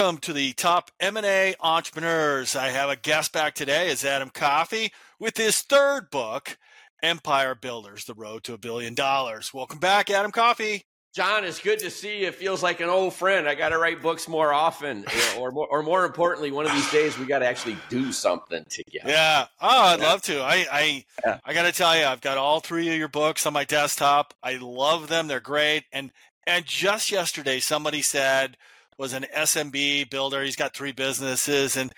Welcome to the top M&A entrepreneurs. I have a guest back today is Adam Coffey with his third book, Empire Builders: The Road to a Billion Dollars. Welcome back, Adam Coffey. John, it's good to see you. It feels like an old friend. I got to write books more often, or more, or more importantly, one of these days we got to actually do something together. Yeah. Oh, I'd yeah. love to. I I, yeah. I got to tell you, I've got all three of your books on my desktop. I love them. They're great. And and just yesterday, somebody said was an SMB builder. He's got three businesses and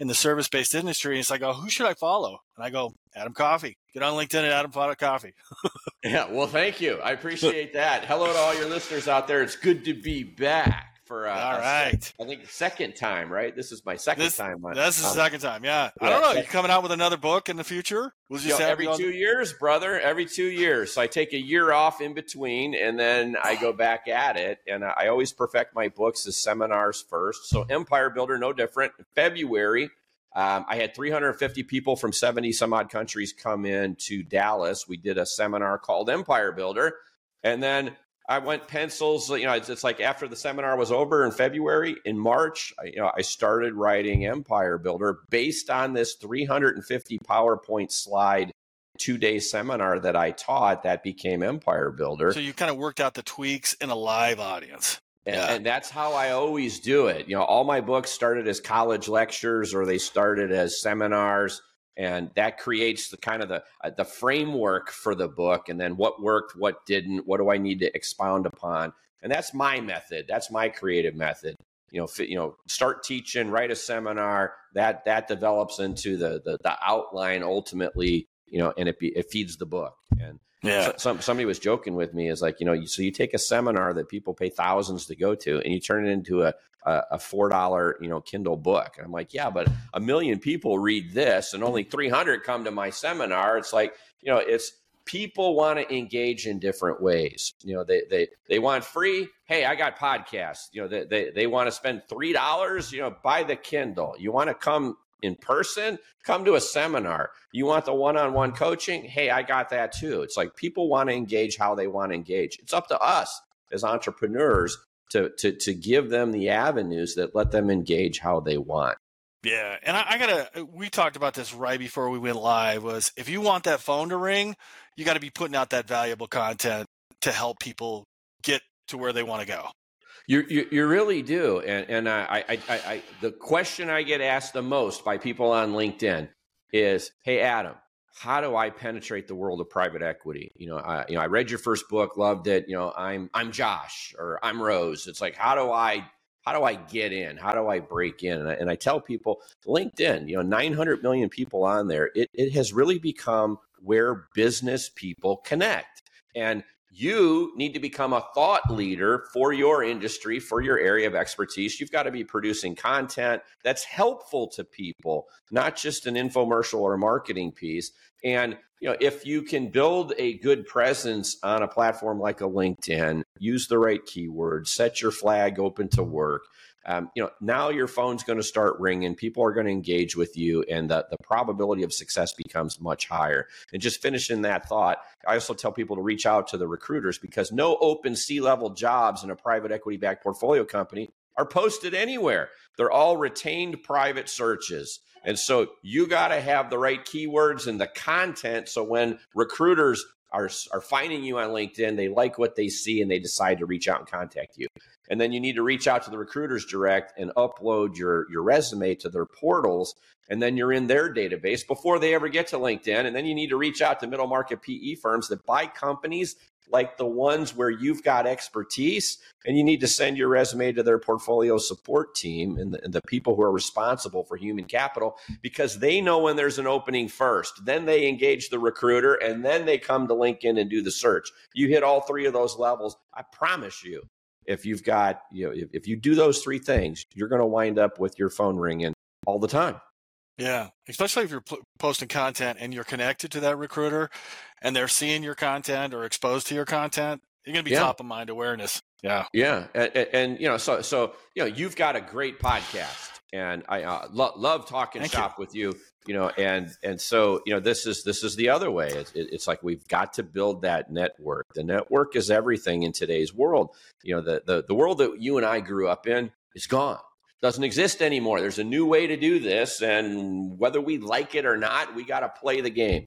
in the service based industry. And it's like, oh, who should I follow? And I go, Adam Coffey. Get on LinkedIn at Adam Coffey. yeah, well, thank you. I appreciate that. Hello to all your listeners out there. It's good to be back for uh, all right. I think second time, right? This is my second this, time. On, this is the um, second time. Yeah. yeah. I don't know. You coming out with another book in the future? We'll just you know, every two years, brother. Every two years. So I take a year off in between, and then I go back at it. And I always perfect my books as seminars first. So Empire Builder, no different. February. Um, I had 350 people from 70 some odd countries come in to Dallas. We did a seminar called Empire Builder. And then I went pencils. You know, it's, it's, like after the seminar was over in February, in March, I, you know, I started writing Empire Builder based on this 350 PowerPoint slide two day seminar that I taught that became Empire Builder. So you kind of worked out the tweaks in a live audience. And, yeah. and that's how I always do it. You know, all my books started as college lectures or they started as seminars and that creates the kind of the uh, the framework for the book and then what worked what didn't what do i need to expound upon? And that's my method that's my creative method. You know you know start teaching write a seminar that that develops into the the, the outline ultimately you know and it be, it feeds the book. And yeah. So, some, somebody was joking with me is like, you know, so you take a seminar that people pay thousands to go to and you turn it into a, a, a $4, you know, Kindle book. And I'm like, yeah, but a million people read this and only 300 come to my seminar. It's like, you know, it's people want to engage in different ways. You know, they, they, they want free. Hey, I got podcasts. You know, they, they, they want to spend $3, you know, buy the Kindle. You want to come in person, come to a seminar. You want the one on one coaching? Hey, I got that too. It's like people want to engage how they want to engage. It's up to us as entrepreneurs to, to, to give them the avenues that let them engage how they want. Yeah, and I, I, gotta. We talked about this right before we went live. Was if you want that phone to ring, you got to be putting out that valuable content to help people get to where they want to go. You, you, you really do, and and I, I, I, I the question I get asked the most by people on LinkedIn is, "Hey Adam, how do I penetrate the world of private equity? You know, I, you know, I read your first book, loved it. You know, I'm I'm Josh or I'm Rose. It's like, how do I how do I get in? How do I break in? And I, and I tell people, LinkedIn, you know, 900 million people on there. It it has really become where business people connect. And you need to become a thought leader for your industry, for your area of expertise. You've got to be producing content that's helpful to people, not just an infomercial or a marketing piece. And you know, if you can build a good presence on a platform like a LinkedIn, use the right keywords, set your flag open to work, um, you know, now your phone's going to start ringing. People are going to engage with you, and the, the probability of success becomes much higher. And just finishing that thought, I also tell people to reach out to the recruiters because no open C level jobs in a private equity backed portfolio company are posted anywhere. They're all retained private searches. And so you got to have the right keywords and the content. So when recruiters are, are finding you on LinkedIn, they like what they see and they decide to reach out and contact you. And then you need to reach out to the recruiters direct and upload your your resume to their portals and then you're in their database before they ever get to linkedin. And then you need to reach out to middle market pe firms that buy companies like the ones where you've got expertise and you need to send your resume to their portfolio support team and the, and the, people who are responsible for human capital because they know when there's an opening first then they engage the recruiter and then they come to linkedin and do the search you hit all three of those levels i promise you if you've got, you know, if, if you do those three things, you're going to wind up with your phone ringing all the time. Yeah, especially if you're p- posting content and you're connected to that recruiter and they're seeing your content or exposed to your content, you're going to be yeah. top of mind awareness. Yeah. Yeah. And, and, you know, so, so, you know, you've got a great podcast and I uh, lo- love talking Thank shop you. with you. You know, and and so you know, this is this is the other way. It's, it's like we've got to build that network. The network is everything in today's world. You know, the the the world that you and I grew up in is gone. Doesn't exist anymore. There's a new way to do this, and whether we like it or not, we got to play the game.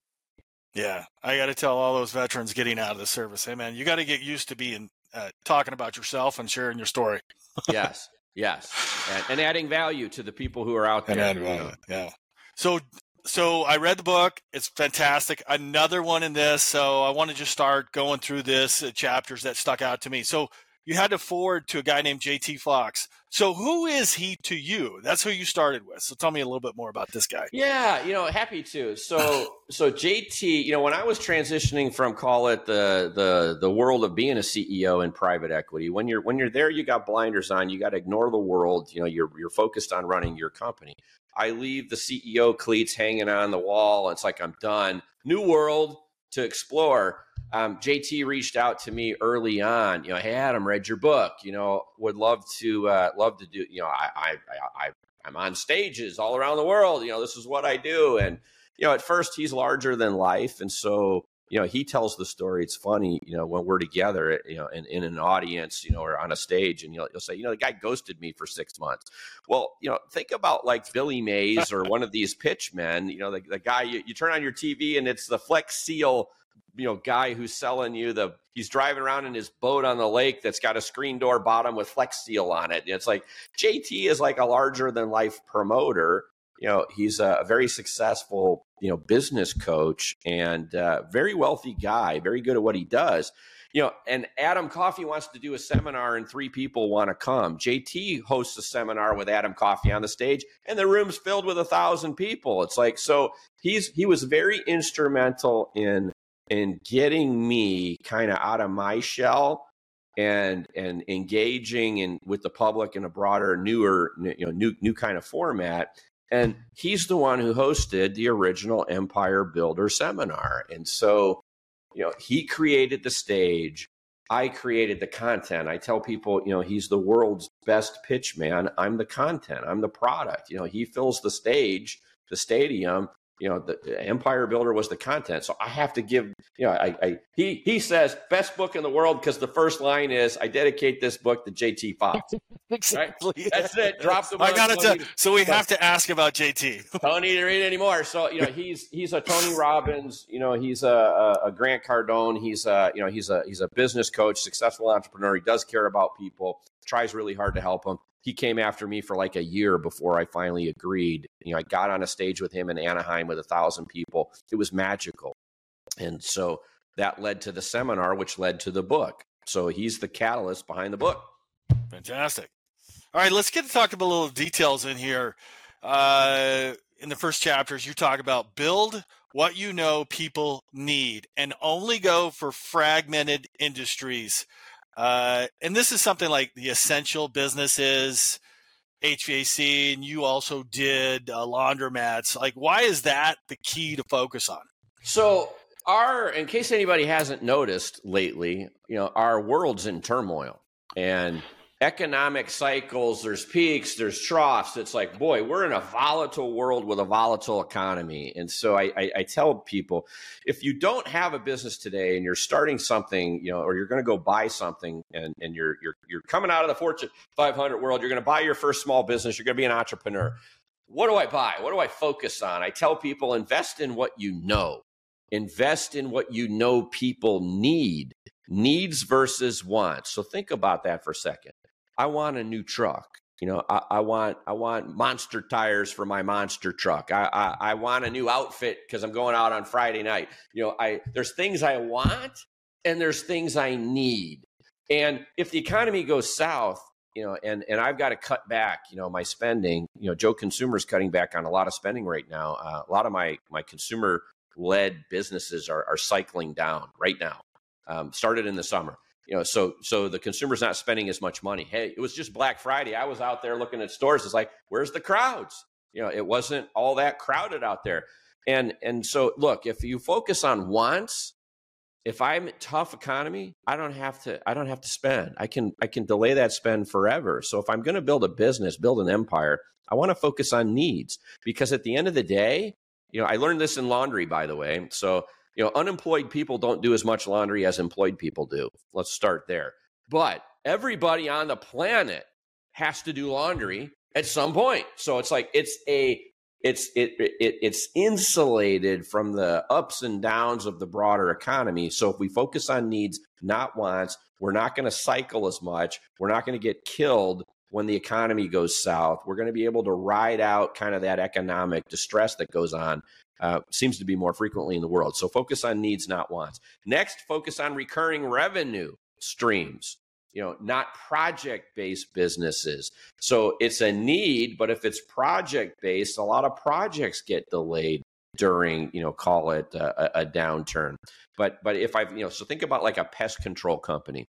Yeah, I got to tell all those veterans getting out of the service, hey man, you got to get used to being uh, talking about yourself and sharing your story. yes, yes, and, and, adding value to the people who are out there. And value, yeah. So, so I read the book. It's fantastic. Another one in this. So I want to just start going through this uh, chapters that stuck out to me. So you had to forward to a guy named JT Fox. So who is he to you? That's who you started with. So tell me a little bit more about this guy. Yeah, you know, happy to. So so JT, you know, when I was transitioning from call it the the the world of being a CEO in private equity, when you're when you're there, you got blinders on. You got to ignore the world. You know, you're you're focused on running your company. I leave the CEO cleats hanging on the wall. It's like I'm done. New world to explore um, JT reached out to me early on. You know, hey Adam, read your book. You know, would love to uh, love to do. You know, I, I I I'm on stages all around the world. You know, this is what I do. And you know, at first he's larger than life, and so you know he tells the story. It's funny, you know, when we're together, eh, you know, in, in an audience, you know, or on a stage, and you'll, you'll say, you know, the guy ghosted me for six months. Well, you know, think about like Billy Mays or one of these pitch men. You know, the, the guy you, you turn on your TV and it's the Flex Seal you know guy who's selling you the he's driving around in his boat on the lake that's got a screen door bottom with flex seal on it. It's like JT is like a larger than life promoter. You know, he's a very successful you know business coach and uh, very wealthy guy, very good at what he does. You know, and Adam Coffey wants to do a seminar and three people want to come. JT hosts a seminar with Adam Coffey on the stage and the room's filled with a thousand people. It's like so he's he was very instrumental in in getting me kind of out of my shell and and engaging in with the public in a broader newer you know new new kind of format and he's the one who hosted the original empire builder seminar. And so you know he created the stage. I created the content. I tell people you know he's the world's best pitch man. I'm the content. I'm the product. You know he fills the stage the stadium you know the empire builder was the content. So i have to give you know i, I he he says best book in the world because the first line is i dedicate this book to jt fox. Exactly. Right? that's it. Drop the i gotta tell so we have to ask about jt don't need to read anymore. So you know he's he's a tony robbins you know he's a, a, grant cardone. He's a you know he's a he's a business coach successful entrepreneur. He does care about people tries really hard to help them he came after me for like a year before I finally agreed. You know, I got on a stage with him in Anaheim with a thousand people. It was magical. And so that led to the seminar, which led to the book. So he's the catalyst behind the book. Fantastic. All right, let's get to talk about a little details in here. Uh, in the first chapters, you talk about build what you know people need and only go for fragmented industries. Uh, and this is something like the essential businesses, HVAC, and you also did uh, laundromats. Like, why is that the key to focus on? So, our, in case anybody hasn't noticed lately, you know, our world's in turmoil. And economic cycles, there's peaks, there's troughs. It's like, boy, we're in a volatile world with a volatile economy. And so I, I, I, tell people if you don't have a business today and you're starting something, you know, or you're going to go buy something and, and you're, you're, you're coming out of the Fortune 500 world, you're going to buy your first small business, you're going to be an entrepreneur. What do I buy? What do I focus on? I tell people invest in what you know. Invest in what you know people need needs versus wants. So think about that for a second. I want a new truck. You know, I, I want I want monster tires for my monster truck. I I, I want a new outfit because I'm going out on Friday night. You know, I there's things I want and there's things I need. And if the economy goes south, you know, and and I've got to cut back, you know, my spending. You know, Joe Consumer's cutting back on a lot of spending right now. Uh, a lot of my my consumer led businesses are are cycling down right now. Um, started in the summer you know so so the consumer's not spending as much money. Hey it was just black friday. I was out there looking at stores. It's like where's the crowds? You know it wasn't all that crowded out there. And and so look if you focus on wants if i'm tough economy i don't have to i don't have to spend. I can i can delay that spend forever. So if i'm going to build a business build an empire i want to focus on needs. Because at the end of the day you know i learned this in laundry by the way. So you know, unemployed people don't do as much laundry as employed people do. Let's start there. But everybody on the planet has to do laundry at some point. So it's like it's a it's it, it it's insulated from the ups and downs of the broader economy. So if we focus on needs, not wants, we're not going to cycle as much. We're not going to get killed when the economy goes south. We're going to be able to ride out kind of that economic distress that goes on. Uh, seems to be more frequently in the world. So focus on needs, not wants. Next, focus on recurring revenue streams you know not project based businesses so it's a need but if it's project based a lot of projects get delayed during you know call it a, a downturn but but if i you know so think about like a pest control company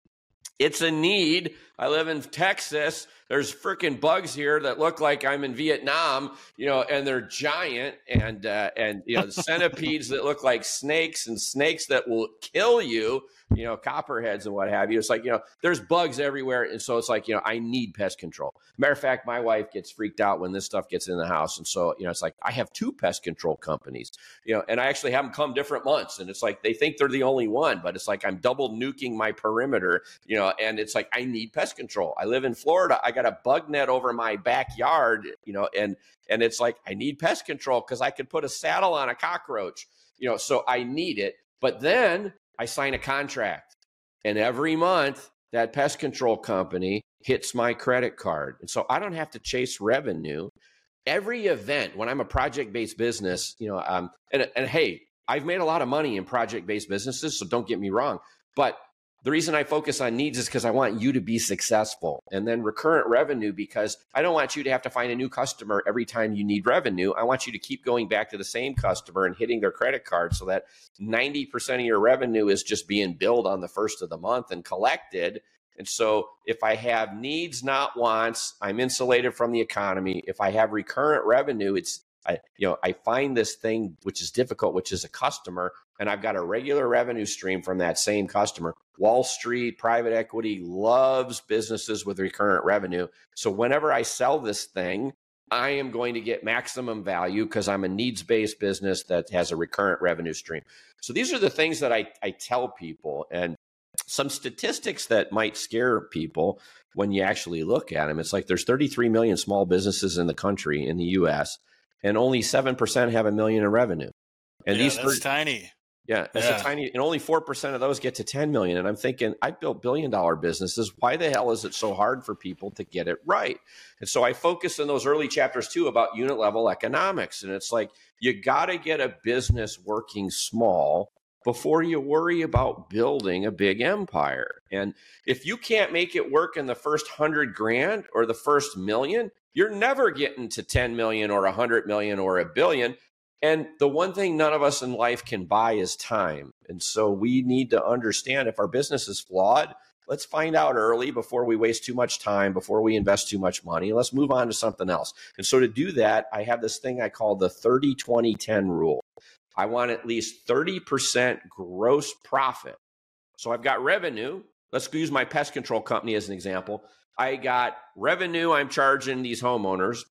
it's a need. I live in Texas. There's freaking bugs here that look like I'm in Vietnam, you know, and they're giant and uh, and you know centipedes that look like snakes and snakes that will kill you you know, copperheads and what have you. It's like, you know, there's bugs everywhere. And so it's like, you know, I need pest control. Matter of fact, my wife gets freaked out when this stuff gets in the house. And so, you know, it's like, I have two pest control companies, you know, and I actually have them come different months. And it's like, they think they're the only one, but it's like, I'm double nuking my perimeter, you know, and it's like, I need pest control. I live in Florida. I got a bug net over my backyard, you know, and, and it's like, I need pest control because I could put a saddle on a cockroach, you know, so I need it. But then I sign a contract, and every month that pest control company hits my credit card. And so I don't have to chase revenue. Every event, when I'm a project based business, you know, um, and, and hey, I've made a lot of money in project based businesses, so don't get me wrong. But the reason I focus on needs is because I want you to be successful. And then recurrent revenue, because I don't want you to have to find a new customer every time you need revenue. I want you to keep going back to the same customer and hitting their credit card so that 90% of your revenue is just being billed on the first of the month and collected. And so if I have needs, not wants, I'm insulated from the economy. If I have recurrent revenue, it's I, you know, I find this thing which is difficult, which is a customer, and I've got a regular revenue stream from that same customer. Wall Street, private equity loves businesses with recurrent revenue. So whenever I sell this thing, I am going to get maximum value because I'm a needs based business that has a recurrent revenue stream. So these are the things that I, I tell people. And some statistics that might scare people when you actually look at them. It's like there's 33 million small businesses in the country in the US and only 7% have a million in revenue. And yeah, these that's tiny. Yeah, that's yeah. a tiny, and only four percent of those get to ten million. And I'm thinking, I built billion dollar businesses. Why the hell is it so hard for people to get it right? And so I focus in those early chapters too about unit level economics. And it's like you got to get a business working small before you worry about building a big empire. And if you can't make it work in the first hundred grand or the first million, you're never getting to 10 million or 100 million or a billion. And the one thing none of us in life can buy is time. And so we need to understand if our business is flawed, let's find out early before we waste too much time, before we invest too much money. Let's move on to something else. And so to do that, I have this thing I call the 30 20 10 rule. I want at least 30% gross profit. So I've got revenue. Let's use my pest control company as an example. I got revenue I'm charging these homeowners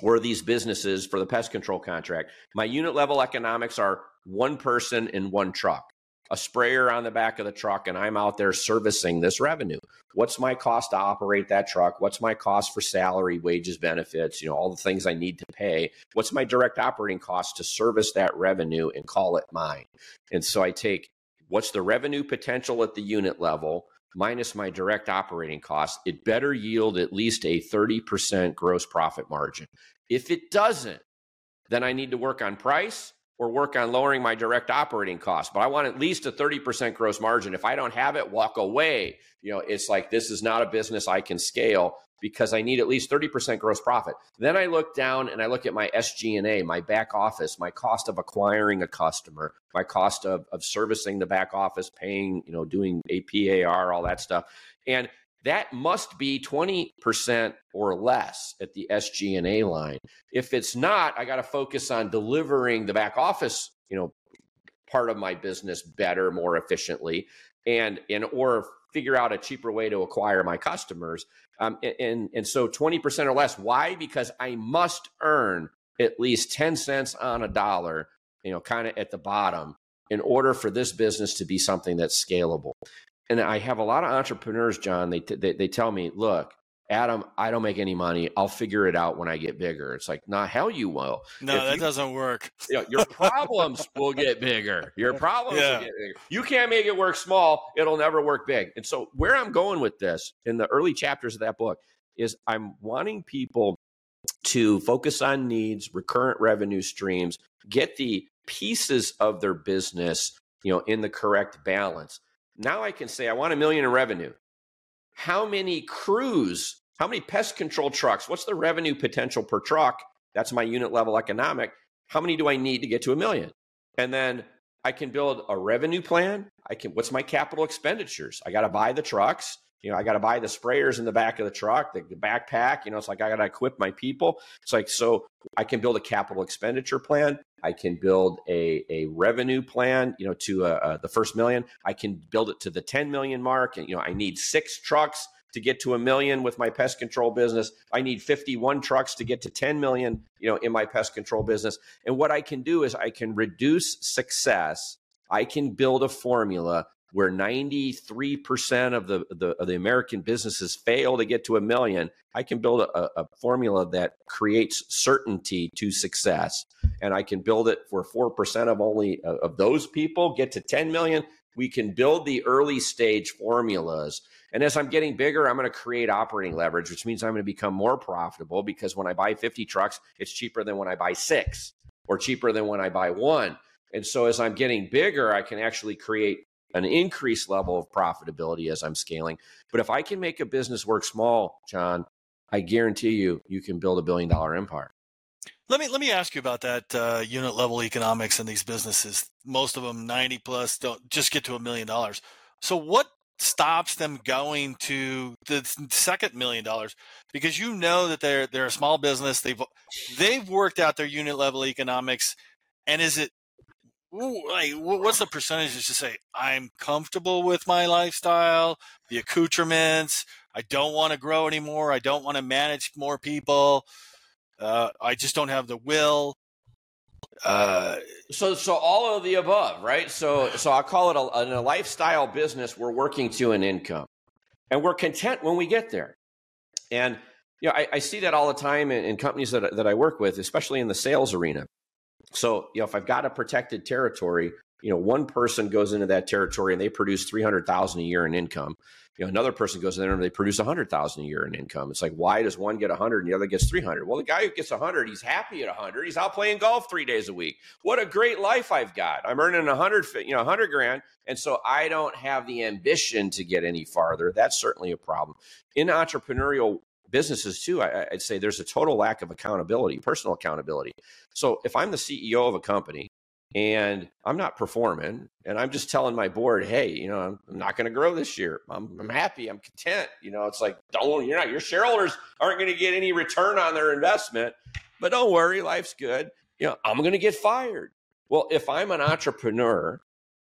or these businesses for the pest control contract. My unit level economics are one person in one truck, a sprayer on the back of the truck, and I'm out there servicing this revenue. What's my cost to operate that truck? What's my cost for salary, wages, benefits, you know, all the things I need to pay? What's my direct operating cost to service that revenue and call it mine? And so I take what's the revenue potential at the unit level? Minus my direct operating costs, it better yield at least a 30% gross profit margin. If it doesn't, then I need to work on price or work on lowering my direct operating costs. But I want at least a 30% gross margin. If I don't have it, walk away. You know, it's like this is not a business I can scale because I need at least 30% gross profit. Then I look down and I look at my SG&A, my back office, my cost of acquiring a customer, my cost of, of servicing the back office, paying, you know, doing APAR, all that stuff. And that must be 20% or less at the SG&A line. If it's not, I got to focus on delivering the back office, you know, part of my business better, more efficiently and and or figure out a cheaper way to acquire my customers. Um, and, and so 20% or less. Why? Because I must earn at least 10 cents on a dollar, you know, kind of at the bottom in order for this business to be something that's scalable. And I have a lot of entrepreneurs, John, they, they, they tell me, look, Adam, I don't make any money. I'll figure it out when I get bigger. It's like, nah, hell you will. No, if that you, doesn't work. You know, your problems will get bigger. Your problems yeah. will get bigger. You can't make it work small. It'll never work big. And so where I'm going with this in the early chapters of that book is I'm wanting people to focus on needs, recurrent revenue streams, get the pieces of their business, you know, in the correct balance. Now I can say I want a million in revenue. How many crews, how many pest control trucks? What's the revenue potential per truck? That's my unit level economic. How many do I need to get to a million? And then I can build a revenue plan. I can what's my capital expenditures? I got to buy the trucks. You know, I got to buy the sprayers in the back of the truck, the, the backpack. You know, it's like I got to equip my people. It's like so I can build a capital expenditure plan. I can build a, a revenue plan. You know, to uh, uh, the first million. I can build it to the ten million mark. And you know, I need six trucks to get to a million with my pest control business. I need 51 trucks to get to 10 million, you know, in my pest control business. And what I can do is I can reduce success. I can build a formula where 93% of the, the, of the American businesses fail to get to a million, I can build a, a, formula that creates certainty to success. And I can build it for 4% of only uh, of those people get to 10 million. We can build the early stage formulas. And as I'm getting bigger, I'm going to create operating leverage, which means I'm going to become more profitable because when I buy 50 trucks, it's cheaper than when I buy six or cheaper than when I buy one. And so as I'm getting bigger, I can actually create an increased level of profitability as I'm scaling. But if I can make a business work small, John, I guarantee you, you can build a billion dollar empire. Let me let me ask you about that uh, unit level economics in these businesses. Most of them, ninety plus, don't just get to a million dollars. So what stops them going to the second million dollars? Because you know that they're they're a small business. They've they've worked out their unit level economics, and is it like what's the percentage to say i'm comfortable with my lifestyle the accoutrements i don't want to grow anymore i don't want to manage more people uh, i just don't have the will uh, so so all of the above right? So so i'll call it a, a lifestyle business we're working to an income and we're content when we get there. And you know i, I see that all the time in, in companies that, that i work with especially in the sales arena so, you know, if I've got a protected territory, you know, one person goes into that territory and they produce 300,000 a year in income. You know, another person goes in there and they produce 100,000 a year in income. It's like, why does one get 100 and the other gets 300? Well, the guy who gets 100, he's happy at 100. He's out playing golf three days a week. What a great life I've got. I'm earning 100, you know, 100 grand. And so I don't have the ambition to get any farther. That's certainly a problem. In entrepreneurial businesses too, I, would say there's a total lack of accountability, personal accountability. So if I'm the CEO of a company and I'm not performing and I'm just telling my board, hey, you know, I'm, I'm not going to grow this year. I'm, I'm, happy. I'm content. You know, it's like, don't, you're not, your shareholders aren't going to get any return on their investment, but don't worry, life's good. You know, I'm going to get fired. Well, if I'm an entrepreneur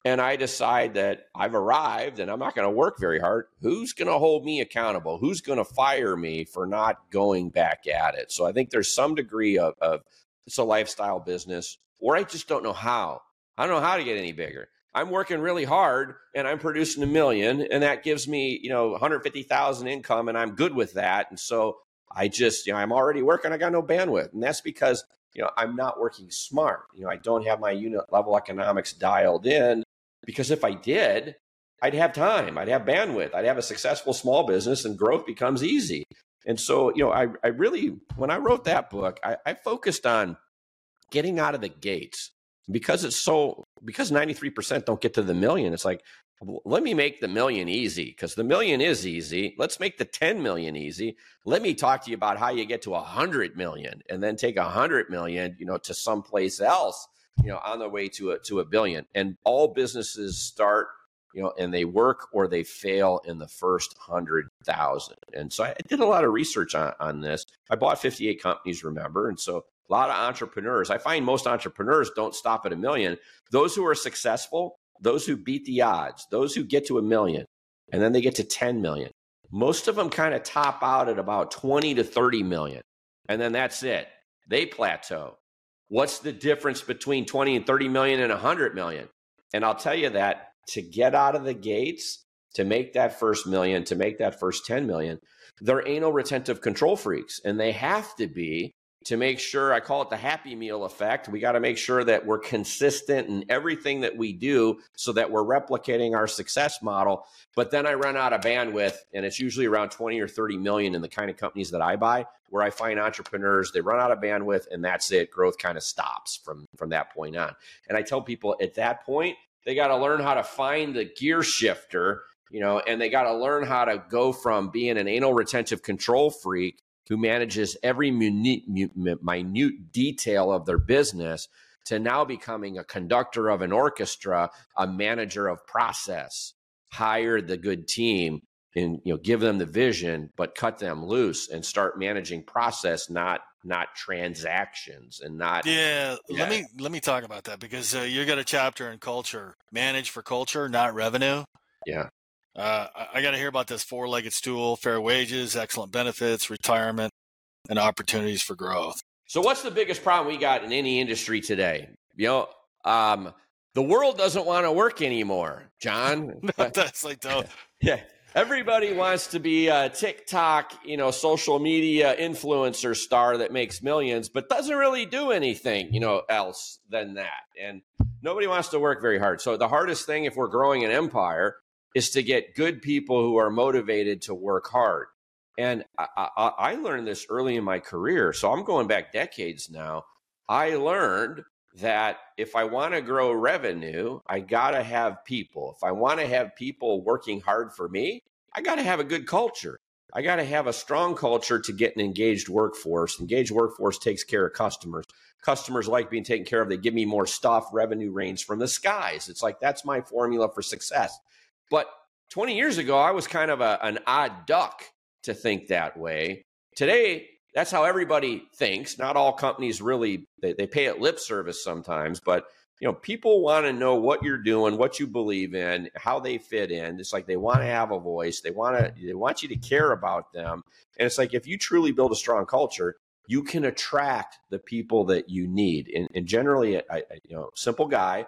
and I decide that I've arrived and I'm not going to work very hard, who's going to hold me accountable? Who's going to fire me for not going back at it? So I think there's some degree of, of it's a lifestyle business, or I just don't know how. I don't know how to get any bigger. I'm working really hard and I'm producing a million, and that gives me, you know, 150,000 income, and I'm good with that. And so I just, you know, I'm already working. I got no bandwidth, and that's because you know I'm not working smart. You know, I don't have my unit level economics dialed in because if I did, I'd have time, I'd have bandwidth, I'd have a successful small business, and growth becomes easy. And so, you know, I, I really, when I wrote that book, I, I focused on getting out of the gates because it's so, because 93% don't get to the million. It's like, let me make the million easy because the million is easy. Let's make the 10 million easy. Let me talk to you about how you get to a hundred million and then take a hundred million, you know, to someplace else you know, on the way to a to a billion. And all businesses start, you know, and they work or they fail in the first hundred thousand. And so I did a lot of research on, on this. I bought 58 companies, remember, and so a lot of entrepreneurs. I find most entrepreneurs don't stop at a million. Those who are successful, those who beat the odds, those who get to a million, and then they get to 10 million. Most of them kind of top out at about 20 to 30 million. And then that's it. They plateau. What's the difference between 20 and 30 million and 100 million? And I'll tell you that to get out of the gates, to make that first million, to make that first 10 million, they're anal retentive control freaks and they have to be to make sure I call it the happy meal effect. We got to make sure that we're consistent in everything that we do so that we're replicating our success model. But then I run out of bandwidth and it's usually around 20 or 30 million in the kind of companies that I buy where I find entrepreneurs they run out of bandwidth and that's it growth kind of stops from from that point on. And I tell people at that point they got to learn how to find the gear shifter you know, and they got to learn how to go from being an anal retentive control freak who manages every minute, minute detail of their business to now becoming a conductor of an orchestra, a manager of process, hire the good team and you know give them the vision but cut them loose and start managing process not not transactions and not yeah, yeah. let me let me talk about that because uh, you got a chapter in culture manage for culture not revenue. Yeah uh, I got to hear about this four legged stool, fair wages, excellent benefits, retirement, and opportunities for growth. So, what's the biggest problem we got in any industry today? You know, um, the world doesn't want to work anymore, John. That's like, the, yeah. Everybody wants to be a TikTok, you know, social media influencer star that makes millions, but doesn't really do anything, you know, else than that. And nobody wants to work very hard. So the hardest thing if we're growing an empire is to get good people who are motivated to work hard. And I, I, I, learned this early in my career. So I'm going back decades now. I learned that if I want to grow revenue, I got to have people. If I want to have people working hard for me, I got to have a good culture. I got to have a strong culture to get an engaged workforce. Engaged workforce takes care of customers. Customers like being taken care of. They give me more stuff. Revenue rains from the skies. It's like that's my formula for success. But 20 years ago, I was kind of a, an odd duck to think that way. Today, that's how everybody thinks. Not all companies really they, they pay it lip service sometimes, but you know, people want to know what you're doing, what you believe in, how they fit in. It's like they want to have a voice. They want to they want you to care about them. And it's like if you truly build a strong culture, you can attract the people that you need. And, and generally, I, I, you know, simple guy.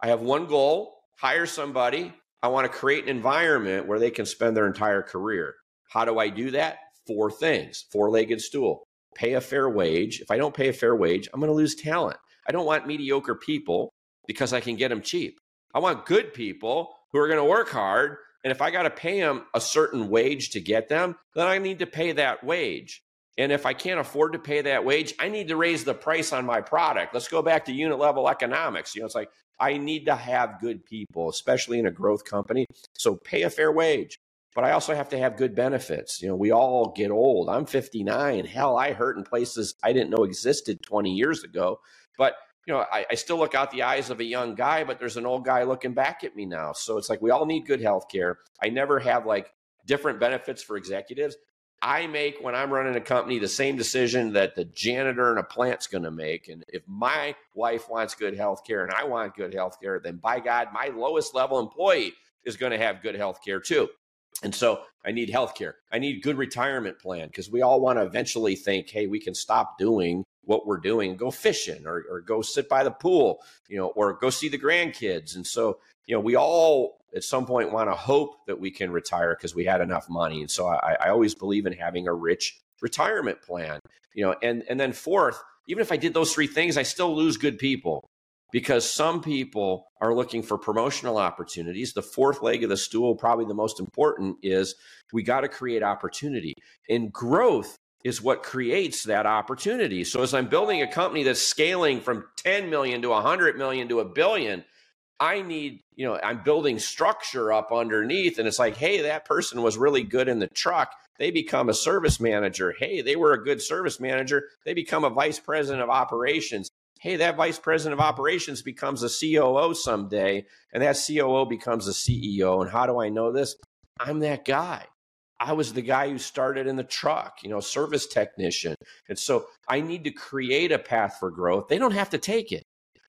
I have one goal: hire somebody I want to create an environment where they can spend their entire career. How do I do that? Four things four legged stool. Pay a fair wage. If I don't pay a fair wage, I'm going to lose talent. I don't want mediocre people because I can get them cheap. I want good people who are going to work hard. And if I got to pay them a certain wage to get them, then I need to pay that wage. And if I can't afford to pay that wage, I need to raise the price on my product. Let's go back to unit level economics. You know, it's like I need to have good people, especially in a growth company. So pay a fair wage. But I also have to have good benefits. You know, we all get old. I'm 59. Hell, I hurt in places I didn't know existed 20 years ago. But you know, I, I, still look out the eyes of a young guy, but there's an old guy looking back at me now. So it's like we all need good health care. I never have like different benefits for executives. I make when I'm running a company the same decision that the janitor in a plant's going to make. And if my wife wants good health care and I want good health care, then by God, my lowest level employee is going to have good health care too. And so I need health care. I need good retirement plan because we all want to eventually think, hey, we can stop doing what we're doing, go fishing or, or go sit by the pool, you know, or go see the grandkids. And so, you know, we all at some point want to hope that we can retire because we had enough money. And so I, I always believe in having a rich retirement plan, you know, and, and then fourth, even if I did those three things, I still lose good people because some people are looking for promotional opportunities. The fourth leg of the stool, probably the most important, is we got to create opportunity. And growth is what creates that opportunity. So as I'm building a company that's scaling from 10 million to 100 million to a billion, I need, you know, I'm building structure up underneath. And it's like, hey, that person was really good in the truck. They become a service manager. Hey, they were a good service manager. They become a vice president of operations. Hey, that vice president of operations becomes a COO someday, and that COO becomes a CEO. And how do I know this? I'm that guy. I was the guy who started in the truck, you know, service technician. And so I need to create a path for growth. They don't have to take it.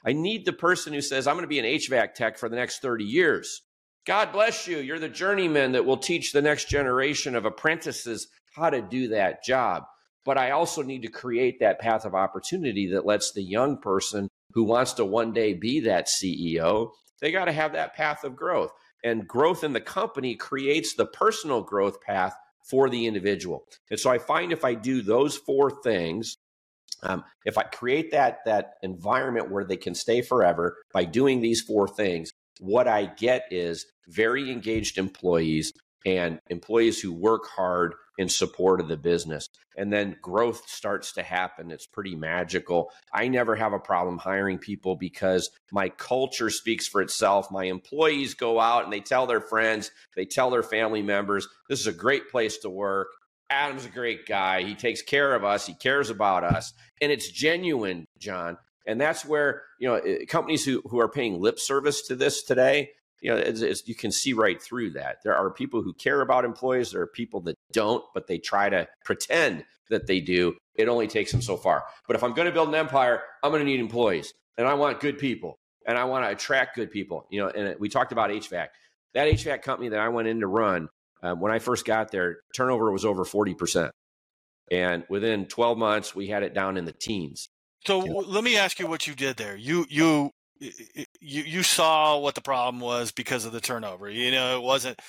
I need the person who says, I'm going to be an HVAC tech for the next 30 years. God bless you. You're the journeyman that will teach the next generation of apprentices how to do that job. But I also need to create that path of opportunity that lets the young person who wants to one day be that CEO, they got to have that path of growth. and growth in the company creates the personal growth path for the individual. And so I find if I do those four things, um, if I create that that environment where they can stay forever by doing these four things, what I get is very engaged employees and employees who work hard in support of the business. And then growth starts to happen. It's pretty magical. I never have a problem hiring people because my culture speaks for itself. My employees go out and they tell their friends, they tell their family members, this is a great place to work. Adam's a great guy. He takes care of us. He cares about us. And it's genuine, John. And that's where, you know, eh, companies who, who are paying lip service to this today, you know, it's, it's, you can see right through that. There are people who care about employees. There are people that don't, but they try to pretend that they do. It only takes them so far. But if I'm going to build an empire, I'm going to need employees, and I want good people, and I want to attract good people. You know, and we talked about HVAC. That HVAC company that I went in to run um, when I first got there, turnover was over forty percent, and within 12 months, we had it down in the teens. So let me ask you what you did there. You you you you saw what the problem was because of the turnover. You know, it wasn't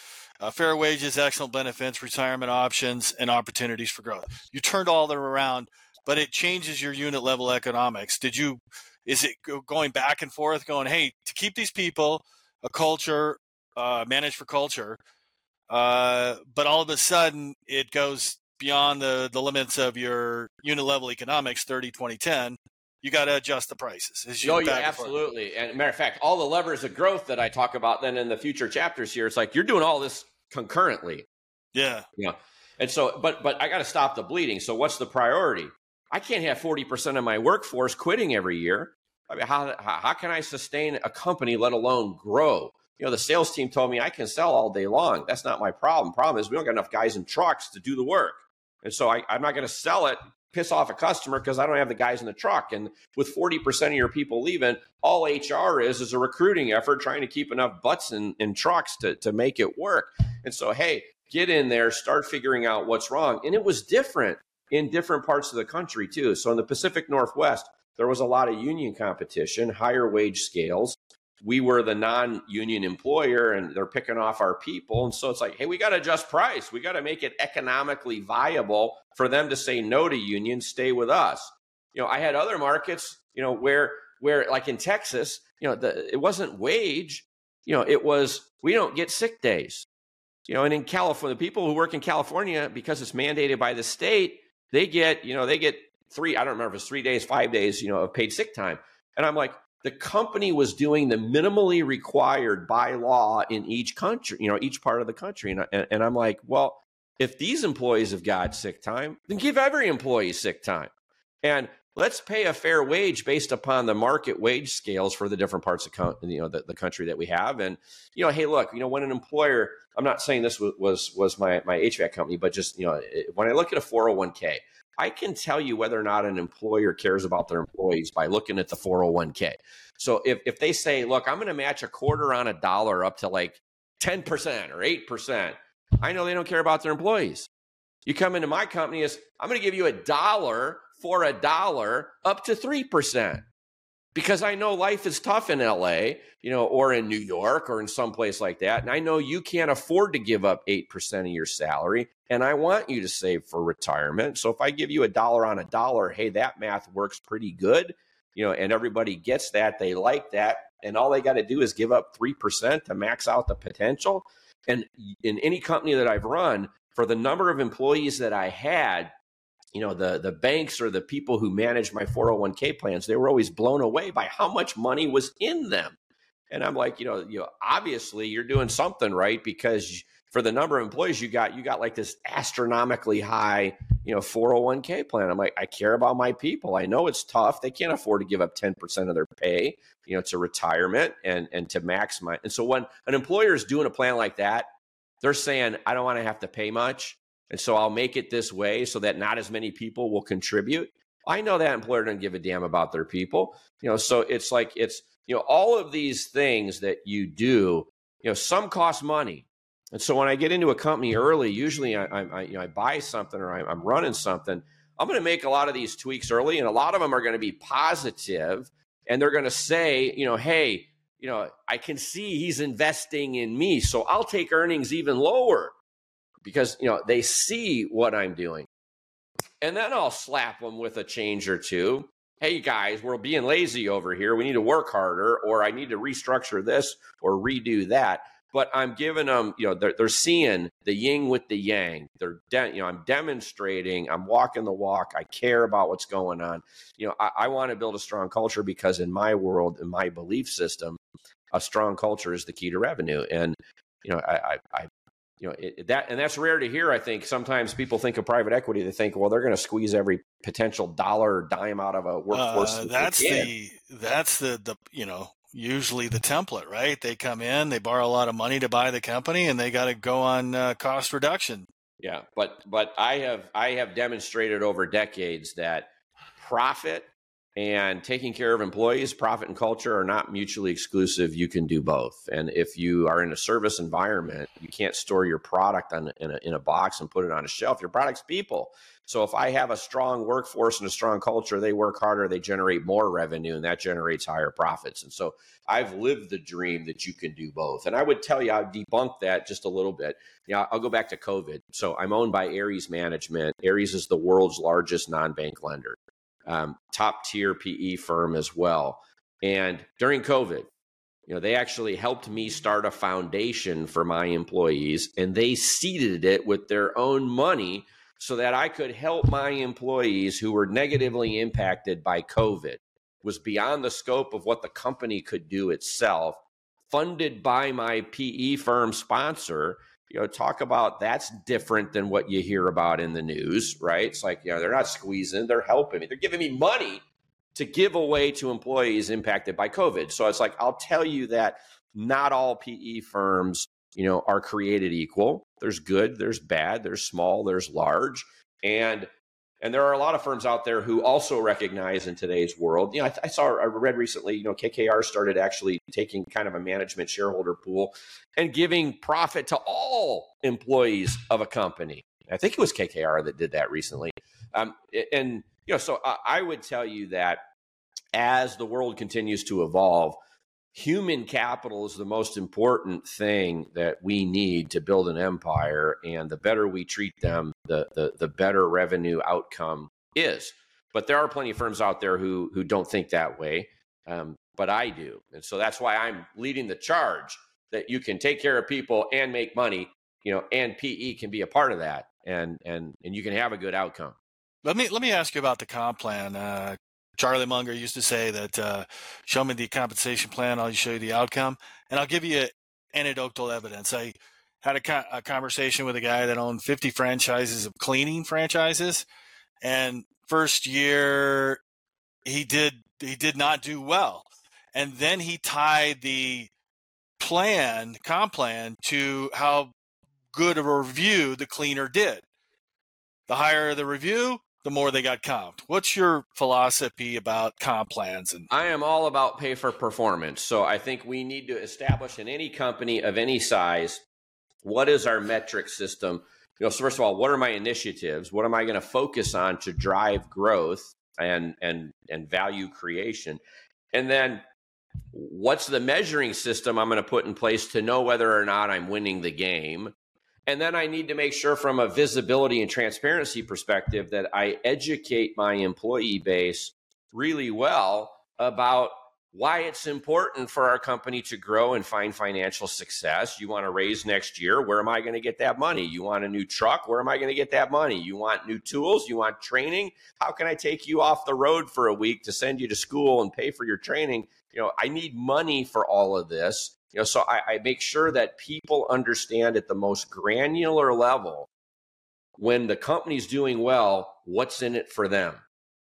uh, fair wages, excellent benefits, retirement options, and opportunities for growth. You turned all that around, but it changes your unit level economics. Did you? Is it going back and forth, going, hey, to keep these people, a culture, uh, managed for culture, uh, but all of a sudden it goes beyond the, the limits of your unit level economics 30 20 10 you got to adjust the prices. Oh, yeah, absolutely. And matter of fact, all the levers of growth that I talk about then in the future chapters here, it's like you're doing all this concurrently. Yeah. Yeah. And so, but but I got to stop the bleeding. So what's the priority? I can't have forty percent of my workforce quitting every year. I mean, how how can I sustain a company, let alone grow? You know, the sales team told me I can sell all day long. That's not my problem. Problem is we don't got enough guys in trucks to do the work. And so I, I'm not going to sell it piss off a customer because I don't have the guys in the truck. And with 40% of your people leaving, all HR is is a recruiting effort trying to keep enough butts in, in trucks to, to make it work. And so, hey, get in there, start figuring out what's wrong. And it was different in different parts of the country, too. So in the Pacific Northwest, there was a lot of union competition, higher wage scales we were the non-union employer and they're picking off our people. And so it's like hey we got to adjust price. We got to make it economically viable for them to say no to union stay with us. You know i had other markets you know where where like in texas you know the, it wasn't wage you know it was we don't get sick days. You know and in california the people who work in california because it's mandated by the state they get you know they get three i don't remember if it's three days five days you know of paid sick time. And i'm like the company was doing the minimally required by law in each country, you know, each part of the country. And, and, and I'm like, well, if these employees have got sick time, then give every employee sick time. And let's pay a fair wage based upon the market wage scales for the different parts of you know the, the country that we have and you know hey look you know when an employer i'm not saying this was was, was my my hvac company but just you know when i look at a 401k I can tell you whether or not an employer cares about their employees by looking at the 401k. So if, if they say, look, I'm going to match a quarter on a dollar up to like 10% or 8%, I know they don't care about their employees. You come into my company as I'm going to give you a dollar for a dollar up to 3% because I know life is tough in LA, you know, or in New York or in some place like that. And I know you can't afford to give up 8% of your salary. And I want you to save for retirement. So if I give you a dollar on a dollar, hey, that math works pretty good, you know, and everybody gets that. They like that. And all they got to do is give up 3% to max out the potential. And in any company that I've run, for the number of employees that I had, you know the the banks or the people who manage my 401k plans they were always blown away by how much money was in them. And i'm like you know you know, obviously you're doing something right because for the number of employees you got you got like this astronomically high you know 401k plan. I'm like i care about my people. I know it's tough. They can't afford to give up 10% of their pay you know to retirement and and to maximize and so when an employer is doing a plan like that they're saying i don't want to have to pay much and so I'll make it this way so that not as many people will contribute. I know that employer doesn't give a damn about their people. You know, so it's like it's you know all of these things that you do. You know, some cost money, and so when I get into a company early, usually I, I you know I buy something or I, I'm running something. I'm going to make a lot of these tweaks early, and a lot of them are going to be positive, and they're going to say, you know, hey, you know, I can see he's investing in me. So I'll take earnings even lower because, you know, they see what I'm doing. And then I'll slap them with a change or two. Hey guys, we're being lazy over here. We need to work harder, or I need to restructure this or redo that but I'm giving them, you know, they're, they're seeing the yin with the yang. They're, de- you know, I'm demonstrating, I'm walking the walk. I care about what's going on. You know, I, I want to build a strong culture because in my world, in my belief system, a strong culture is the key to revenue. And, you know, I, I, I you know it, that and that's rare to hear i think sometimes people think of private equity they think well they're going to squeeze every potential dollar or dime out of a workforce uh, that's the that's the the you know usually the template, right? They come in, they borrow a lot of money to buy the company, and they got to go on uh, cost reduction. Yeah, but but I have I have demonstrated over decades that profit and taking care of employees, profit and culture are not mutually exclusive. You can do both. And if you are in a service environment, you can't store your product on, in, a, in a box and put it on a shelf. Your product's people. So if I have a strong workforce and a strong culture, they work harder, they generate more revenue, and that generates higher profits. And so I've lived the dream that you can do both. And I would tell you, I'd debunk that just a little bit. Yeah, I'll go back to COVID. So I'm owned by Ares Management. Ares is the world's largest non-bank lender, um, top tier PE firm as well. And during COVID, you know, they actually helped me start a foundation for my employees, and they seeded it with their own money so that I could help my employees who were negatively impacted by COVID It was beyond the scope of what the company could do itself, funded by my PE firm sponsor. You know, talk about that's different than what you hear about in the news, right? It's like, you know, they're not squeezing, they're helping me. They're giving me money to give away to employees impacted by COVID. So it's like, I'll tell you that not all PE firms you know, are created equal. There's good, there's bad, there's small, there's large. And and there are a lot of firms out there who also recognize in today's world. You know, I, I, saw, I read recently, you know, KKR started actually taking kind of a management shareholder pool and giving profit to all employees of a company. I think it was KKR that did that recently. Um, and, you know, so I, I would tell you that as the world continues to evolve, human capital is the most important thing that we need to build an empire and the better we treat them the the, the better revenue outcome is. But there are plenty of firms out there who who don't think that way um, but i do. And so that's why i'm leading the charge that you can take care of people and make money you know and pe can be a part of that and and and you can have a good outcome. Let me let me ask you about the comp plan. Uh, Charlie Munger used to say that uh, show me the compensation plan, I'll show you the outcome. And I'll give you anecdotal evidence. I had a, co- a conversation with a guy that owned 50 franchises of cleaning franchises. And first year, he did he did not do well. And then he tied the plan, comp plan, to how good a review the cleaner did. The higher the review, the more they got comped. What's your philosophy about comp plans? And I am all about pay for performance. So I think we need to establish in any company of any size what is our metric system. You know, so first of all, what are my initiatives? What am I going to focus on to drive growth and and and value creation? And then what's the measuring system I'm going to put in place to know whether or not I'm winning the game? And then I need to make sure, from a visibility and transparency perspective, that I educate my employee base really well about why it's important for our company to grow and find financial success. You want to raise next year. Where am I going to get that money? You want a new truck? Where am I going to get that money? You want new tools? You want training? How can I take you off the road for a week to send you to school and pay for your training? You know, I need money for all of this. You know, so I, I make sure that people understand at the most granular level when the company's doing well, what's in it for them.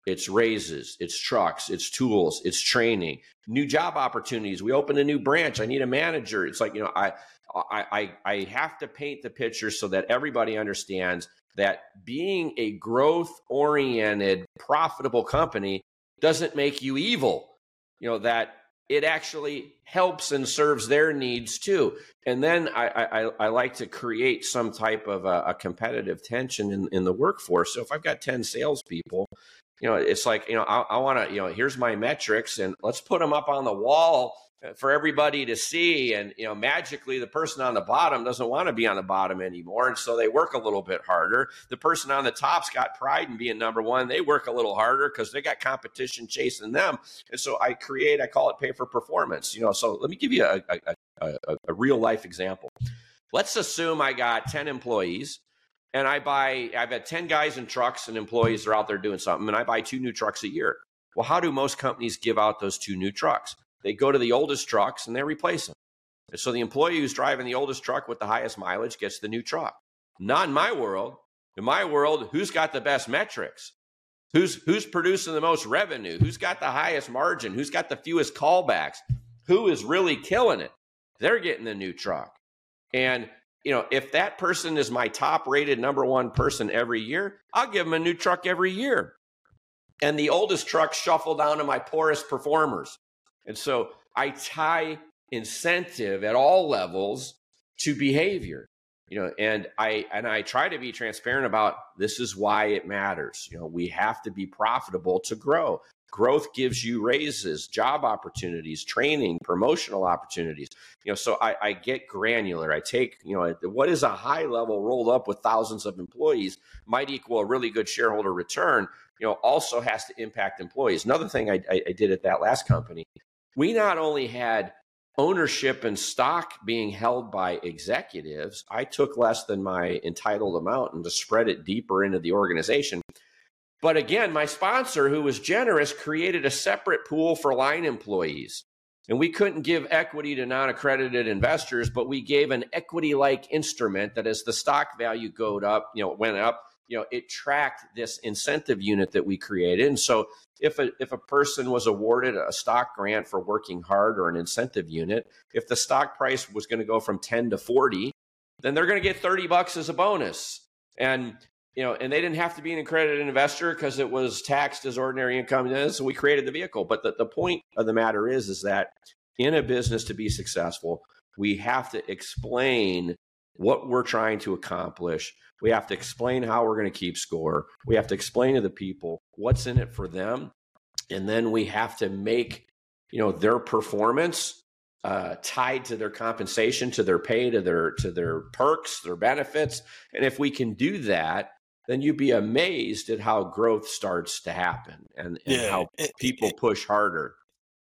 It's raises, it's trucks, it's tools, it's training, new job opportunities. We open a new branch. I need a manager. It's like, you know, I I I have to paint the picture so that everybody understands that being a growth oriented, profitable company doesn't make you evil. You know, that it actually helps and serves their needs too. And then I, I, I like to create some type of a, a competitive tension in, in the workforce. So if I've got 10 salespeople you know, it's like, you know, I, I want to, you know, here's my metrics and let's put them up on the wall for everybody to see. And, you know, magically the person on the bottom doesn't want to be on the bottom anymore. And so they work a little bit harder. The person on the top's got pride in being number one. They work a little harder because they got competition chasing them. And so I create, I call it pay for performance, you know. So let me give you a, a, a, a real life example. Let's assume I got 10 employees and I buy, I've got 10 guys in trucks and employees are out there doing something, and I buy two new trucks a year. Well, how do most companies give out those two new trucks? They go to the oldest trucks and they replace them. And so the employee who's driving the oldest truck with the highest mileage gets the new truck. Not in my world. In my world, who's got the best metrics? Who's who's producing the most revenue? Who's got the highest margin? Who's got the fewest callbacks? Who is really killing it? They're getting the new truck. And you know, if that person is my top rated number one person every year, I'll give them a new truck every year. And the oldest trucks shuffle down to my poorest performers. And so I tie incentive at all levels to behavior you know and i and i try to be transparent about this is why it matters. You know we have to be profitable to grow. Growth gives you raises job opportunities training promotional opportunities. You know so I, I, get granular. I take you know what is a high level rolled up with thousands of employees might equal a really good shareholder return you know also has to impact employees. Another thing i, I did at that last company we not only had ownership and stock being held by executives i took less than my entitled amount and to spread it deeper into the organization but again, my sponsor, who was generous, created a separate pool for line employees. And we couldn't give equity to non accredited investors, but we gave an equity like instrument that as the stock value go up, you know, went up, you know, it tracked this incentive unit that we created. And so if a if a person was awarded a stock grant for working hard or an incentive unit, if the stock price was going to go from 10 to 40, then they're going to get 30 bucks as a bonus. And you know, and they didn't have to be an accredited investor because it was taxed as ordinary income. So we created the vehicle. But the, the point of the matter is, is that in a business to be successful, we have to explain what we're trying to accomplish. We have to explain how we're going to keep score. We have to explain to the people what's in it for them. And then we have to make, you know, their performance uh, tied to their compensation, to their pay, to their to their perks, their benefits. And if we can do that, then you'd be amazed at how growth starts to happen and, and yeah, how people push harder.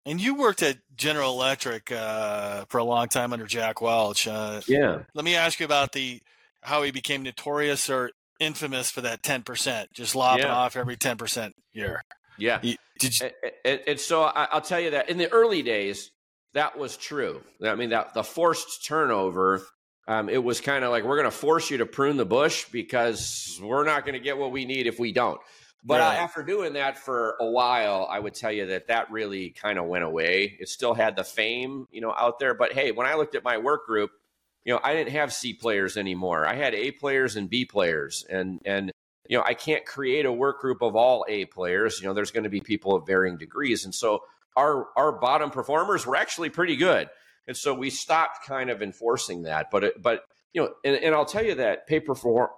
And you worked at General Electric uh, for a long time under Jack Welch. Uh, yeah. Let me ask you about the how he became notorious or infamous for that ten percent, just lopping yeah. off every ten percent year. Yeah. You, did you? And, and so I, I'll tell you that in the early days, that was true. I mean, that the forced turnover um, it was kind of like we're going to force you to prune the bush because we're not going to get what we need if we don't. But right. after doing that for a while, I would tell you that that really kind of went away. It still had the fame, you know, out there. But hey, when I looked at my work group, you know, I didn't have C players anymore. I had A players and B players, and and you know, I can't create a work group of all A players. You know, there's going to be people of varying degrees, and so our our bottom performers were actually pretty good. And so we stopped kind of enforcing that. But, but you know, and, and I'll tell you that pay perform,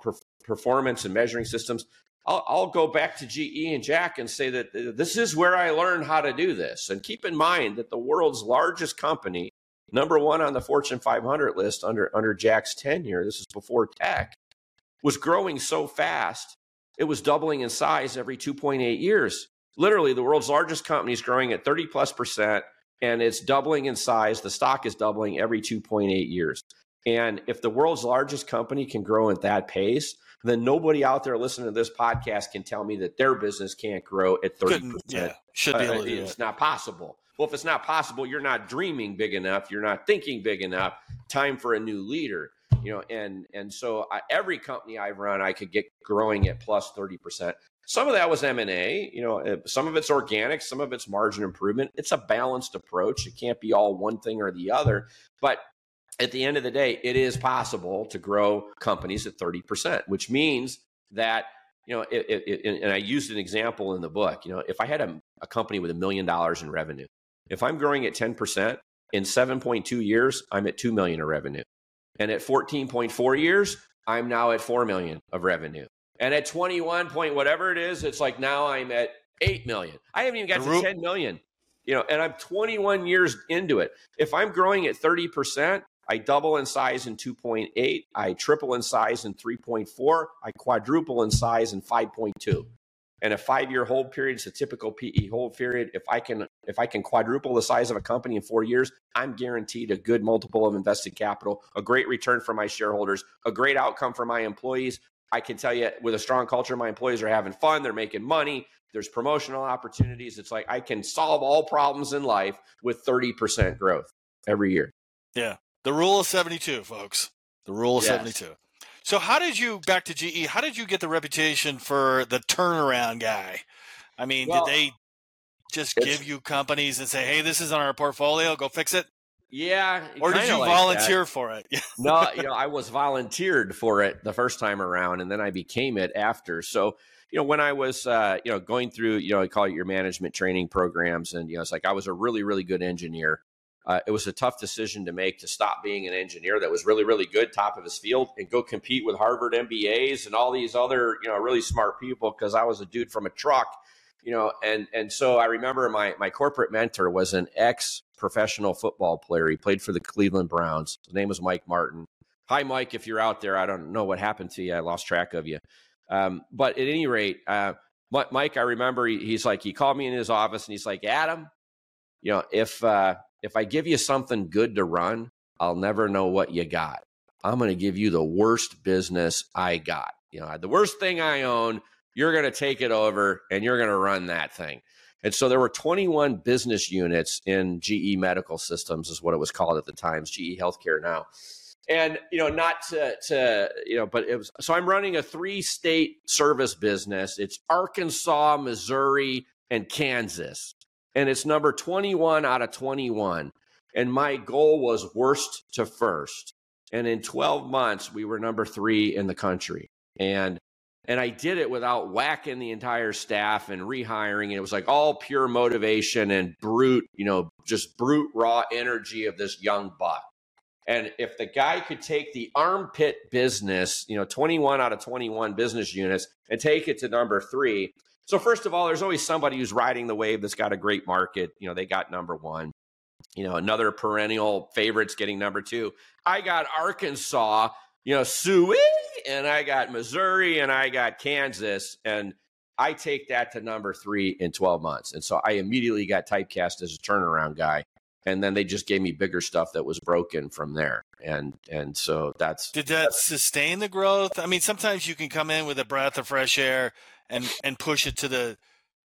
performance and measuring systems, I'll, I'll, go back to GE and Jack and say that uh, this is where I learned how to do this. And keep in mind that the world's largest company, number one on the Fortune 500 list under, under Jack's tenure, this is before tech, was growing so fast, it was doubling in size every 2.8 years. Literally, the world's largest company is growing at 30 plus percent and it's doubling in size. The stock is doubling every 2.8 years. And if the world's largest company can grow at that pace, then nobody out there listening to this podcast can tell me that their business can't grow at 30%. Couldn't, yeah, should be able to uh, It's it. not possible. Well, if it's not possible, you're not dreaming big enough. You're not thinking big enough. Time for a new leader. You know, and and so I, every company I've run, I could get growing at plus 30%. Some of that was M&A, you know, uh, some of it's organic, some of it's margin improvement. It's a balanced approach. It can't be all one thing or the other, but at the end of the day, it is possible to grow companies at 30%, which means that you know, it, it, it, and I used an example in the book. You know, if I had a, a company with a million dollars in revenue, if I'm growing at 10% in 7.2 years, I'm at 2 million of revenue. And at 14.4 years, I'm now at 4 million of revenue. And at 21 point whatever it is, it's like now I'm at 8 million. I haven't even got to 10 million. You know, and I'm 21 years into it. If I'm growing at 30%, I double in size in 2.8, I triple in size in 3.4, I quadruple in size in 5.2 and a five year hold period is a typical PE hold period. If I can if I can quadruple the size of a company in four years, I'm guaranteed a good multiple of invested capital, a great return for my shareholders, a great outcome for my employees. I can tell you with a strong culture, my employees are having fun, they're making money, there's promotional opportunities. It's like I can solve all problems in life with 30% growth every year. Yeah. The rule of 72, folks. The rule of yes. 72. So how did you back to GE? How did you get the reputation for the turnaround guy? I mean, well, did they just give you companies and say, "Hey, this is on our portfolio, go fix it"? Yeah. Or did you like volunteer that. for it? no, you know, I was volunteered for it the first time around, and then I became it after. So, you know, when I was, uh, you know, going through, you know, I call it your management training programs, and you know, it's like I was a really, really good engineer uh, it was a tough decision to make to stop being an engineer that was really, really good, top of his field, and go compete with Harvard MBAs and all these other, you know, really smart people because I was a dude from a truck, you know, and and so I remember my my corporate mentor was an ex professional football player. He played for the Cleveland Browns. His name was Mike Martin. Hi, Mike. If you're out there, I don't know what happened to you. I lost track of you. Um, but at any rate, uh, Mike, I remember he, he's like he called me in his office and he's like, Adam, you know, if uh, if I give you something good to run, I'll never know what you got. I'm going to give you the worst business I got. You know, the worst thing I own, you're going to take it over and you're going to run that thing. And so there were 21 business units in GE Medical Systems, is what it was called at the time, GE Healthcare now. And you know, not to, to you know, but it was so I'm running a three state service business. It's Arkansas, Missouri, and Kansas and it's number 21 out of 21. And my goal was worst to first. And in 12 months, we were number three in the country. And and I did it without whacking the entire staff and rehiring. And it was like all pure motivation and brute, you know, just brute raw energy of this young buck. And if the guy could take the armpit business, you know, 21 out of 21 business units and take it to number three, so first of all, there's always somebody who's riding the wave that's got a great market. You know, they got number one. You know, another perennial favorites getting number two. I got Arkansas, you know, Suey, and I got Missouri, and I got Kansas, and I take that to number three in 12 months. And so I immediately got typecast as a turnaround guy. And then they just gave me bigger stuff that was broken from there. And and so that's Did that sustain the growth? I mean, sometimes you can come in with a breath of fresh air and and push it to the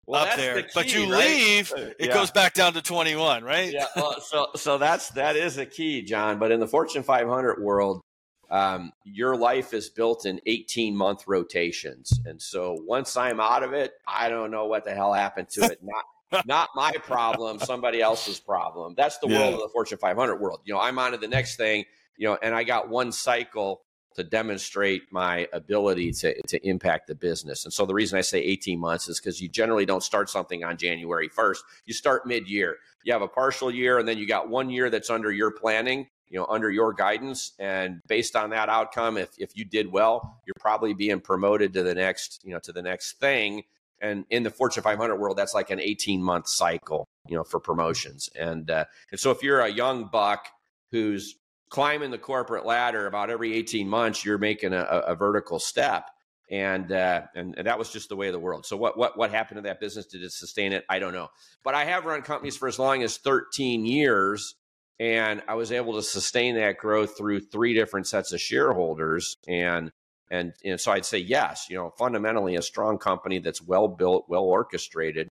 well, up there. The key, but you right? leave, uh, it yeah. goes back down to 21, right? Yeah. Well, so so that's that is a key, John. But in the Fortune 500 world, um, your life is built in 18 month rotations, and so once I'm out of it, I don't know what the hell happened to it. Not not my problem, somebody else's problem. That's the yeah. world of the Fortune 500 world. You know, I'm on to the next thing. You know, and I got one cycle to demonstrate my ability to, to impact the business. And so the reason I say 18 months is because you generally don't start something on January 1st. You start mid year. You have a partial year, and then you got one year that's under your planning, you know, under your guidance. And based on that outcome, if, if you did well, you're probably being promoted to the next, you know, to the next thing. And in the Fortune 500 world, that's like an 18 month cycle, you know, for promotions. And, uh, and so if you're a young buck who's climbing the corporate ladder about every 18 months you're making a, a vertical step. And, uh, and and that was just the way of the world. So what what what happened to that business? Did it sustain it? I don't know. But i have run companies for as long as 13 years and i was able to sustain that growth through three different sets of shareholders. And and, and so i'd say yes you know fundamentally a strong company that's well built well orchestrated.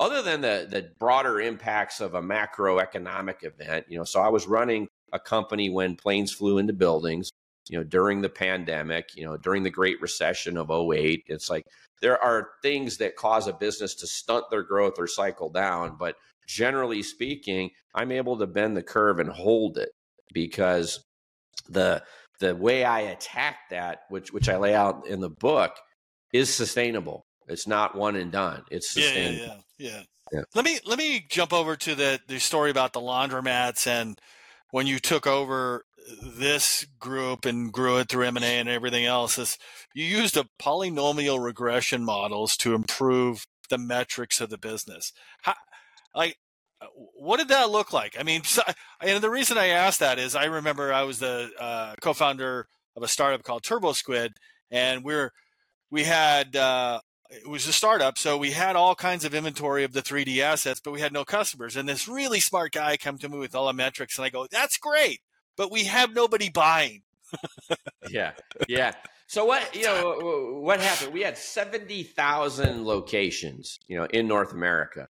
Other than the the broader impacts of a macroeconomic event you know so i was running a company when planes flew into buildings, you know, during the pandemic, you know, during the Great Recession of 08. It's like there are things that cause a business to stunt their growth or cycle down. But generally speaking, I'm able to bend the curve and hold it because the the way I attack that, which which I lay out in the book, is sustainable. It's not one and done. It's sustainable. Yeah, yeah, yeah. yeah. Let me let me jump over to the the story about the laundromats and when you took over this group and grew it through M&A and everything else is you used a polynomial regression models to improve the metrics of the business. How, like, what did that look like? I mean, and the reason I asked that is I remember I was the uh, co-founder of a startup called TurboSquid, and we're we had uh, it was a startup, so we had all kinds of inventory of the 3D assets, but we had no customers. And this really smart guy come to me with all the metrics, and I go, "That's great, but we have nobody buying." yeah, yeah. So what you know what happened? We had seventy thousand locations, you know, in North America,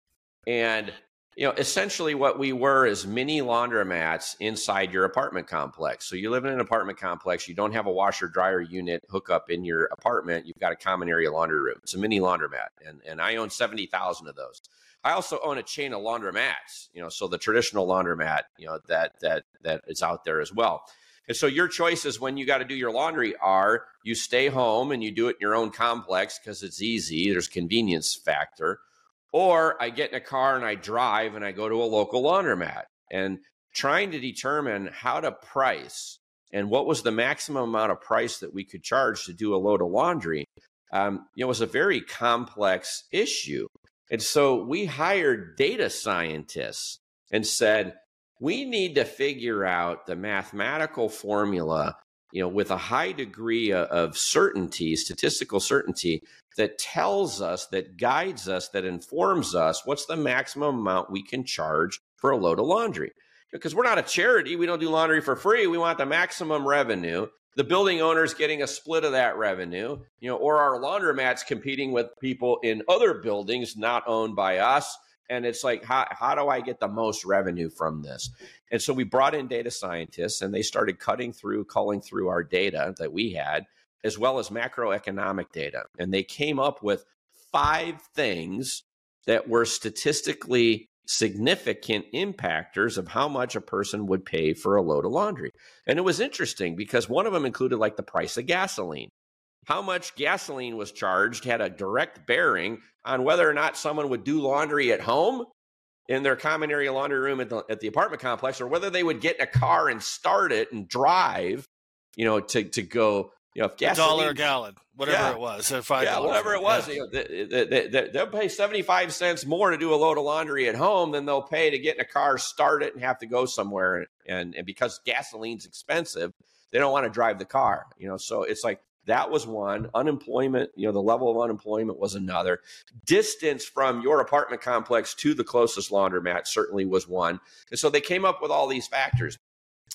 and you know, essentially what we were is mini laundromats inside your apartment complex. So you live in an apartment complex, you don't have a washer dryer unit hookup in your apartment, you've got a common area laundry room. It's a mini laundromat. And and I own 70,000 of those. I also own a chain of laundromats, you know, so the traditional laundromat, you know, that that that is out there as well. And so your choices when you got to do your laundry are you stay home and you do it in your own complex because it's easy, there's convenience factor or I get in a car and I drive and I go to a local laundromat. And trying to determine how to price and what was the maximum amount of price that we could charge to do a load of laundry um, you know was a very complex issue. And so we hired data scientists and said we need to figure out the mathematical formula you know with a high degree of certainty statistical certainty that tells us, that guides us, that informs us what's the maximum amount we can charge for a load of laundry. Because we're not a charity, we don't do laundry for free. We want the maximum revenue. The building owners getting a split of that revenue, you know, or our laundromats competing with people in other buildings not owned by us. And it's like, how, how do I get the most revenue from this? And so we brought in data scientists and they started cutting through, calling through our data that we had as well as macroeconomic data. And they came up with five things that were statistically significant impactors of how much a person would pay for a load of laundry. And it was interesting because one of them included like the price of gasoline. How much gasoline was charged had a direct bearing on whether or not someone would do laundry at home in their common area laundry room at the, at the apartment complex or whether they would get in a car and start it and drive you know to to go you know, if gasoline, a dollar a gallon, whatever yeah, it was, five yeah, whatever it was, yeah. you know, they, they, they, they'll pay seventy five cents more to do a load of laundry at home than they'll pay to get in a car, start it, and have to go somewhere. And and because gasoline's expensive, they don't want to drive the car. You know, so it's like that was one. Unemployment, you know, the level of unemployment was another. Distance from your apartment complex to the closest laundromat certainly was one. And so they came up with all these factors.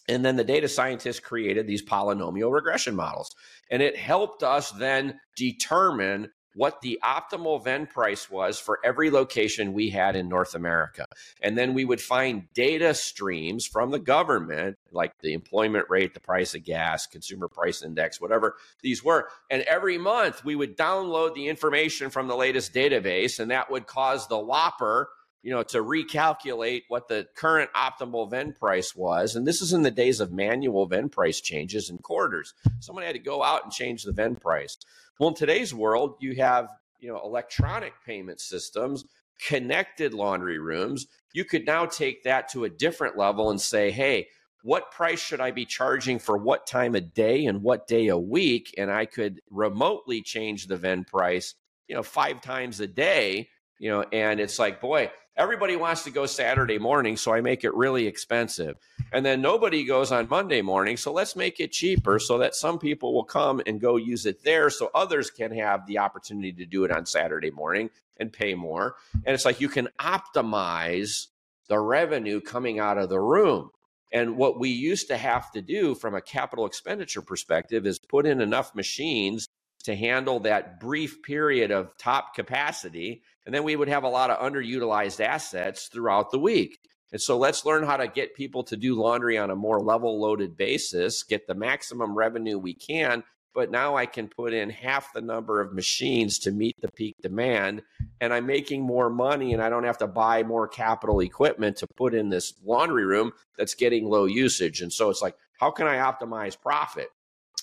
And then the data scientists created these polynomial regression models. And it helped us then determine what the optimal vend price was for every location we had in North America. And then we would find data streams from the government, like the employment rate, the price of gas, consumer price index, whatever these were. And every month we would download the information from the latest database, and that would cause the Whopper you know, to recalculate what the current optimal vend price was. And this is in the days of manual vend price changes and quarters. Someone had to go out and change the vend price. Well, in today's world, you have, you know, electronic payment systems, connected laundry rooms. You could now take that to a different level and say, hey, what price should I be charging for what time of day and what day a week? And I could remotely change the vend price, you know, five times a day, you know, and it's like, boy, everybody wants to go Saturday morning, so I make it really expensive. And then nobody goes on Monday morning, so let's make it cheaper so that some people will come and go use it there so others can have the opportunity to do it on Saturday morning and pay more. And it's like you can optimize the revenue coming out of the room. And what we used to have to do from a capital expenditure perspective is put in enough machines to handle that brief period of top capacity. And then we would have a lot of underutilized assets throughout the week. And so let's learn how to get people to do laundry on a more level loaded basis, get the maximum revenue we can. But now I can put in half the number of machines to meet the peak demand. And I'm making more money and I don't have to buy more capital equipment to put in this laundry room that's getting low usage. And so it's like, how can I optimize profit?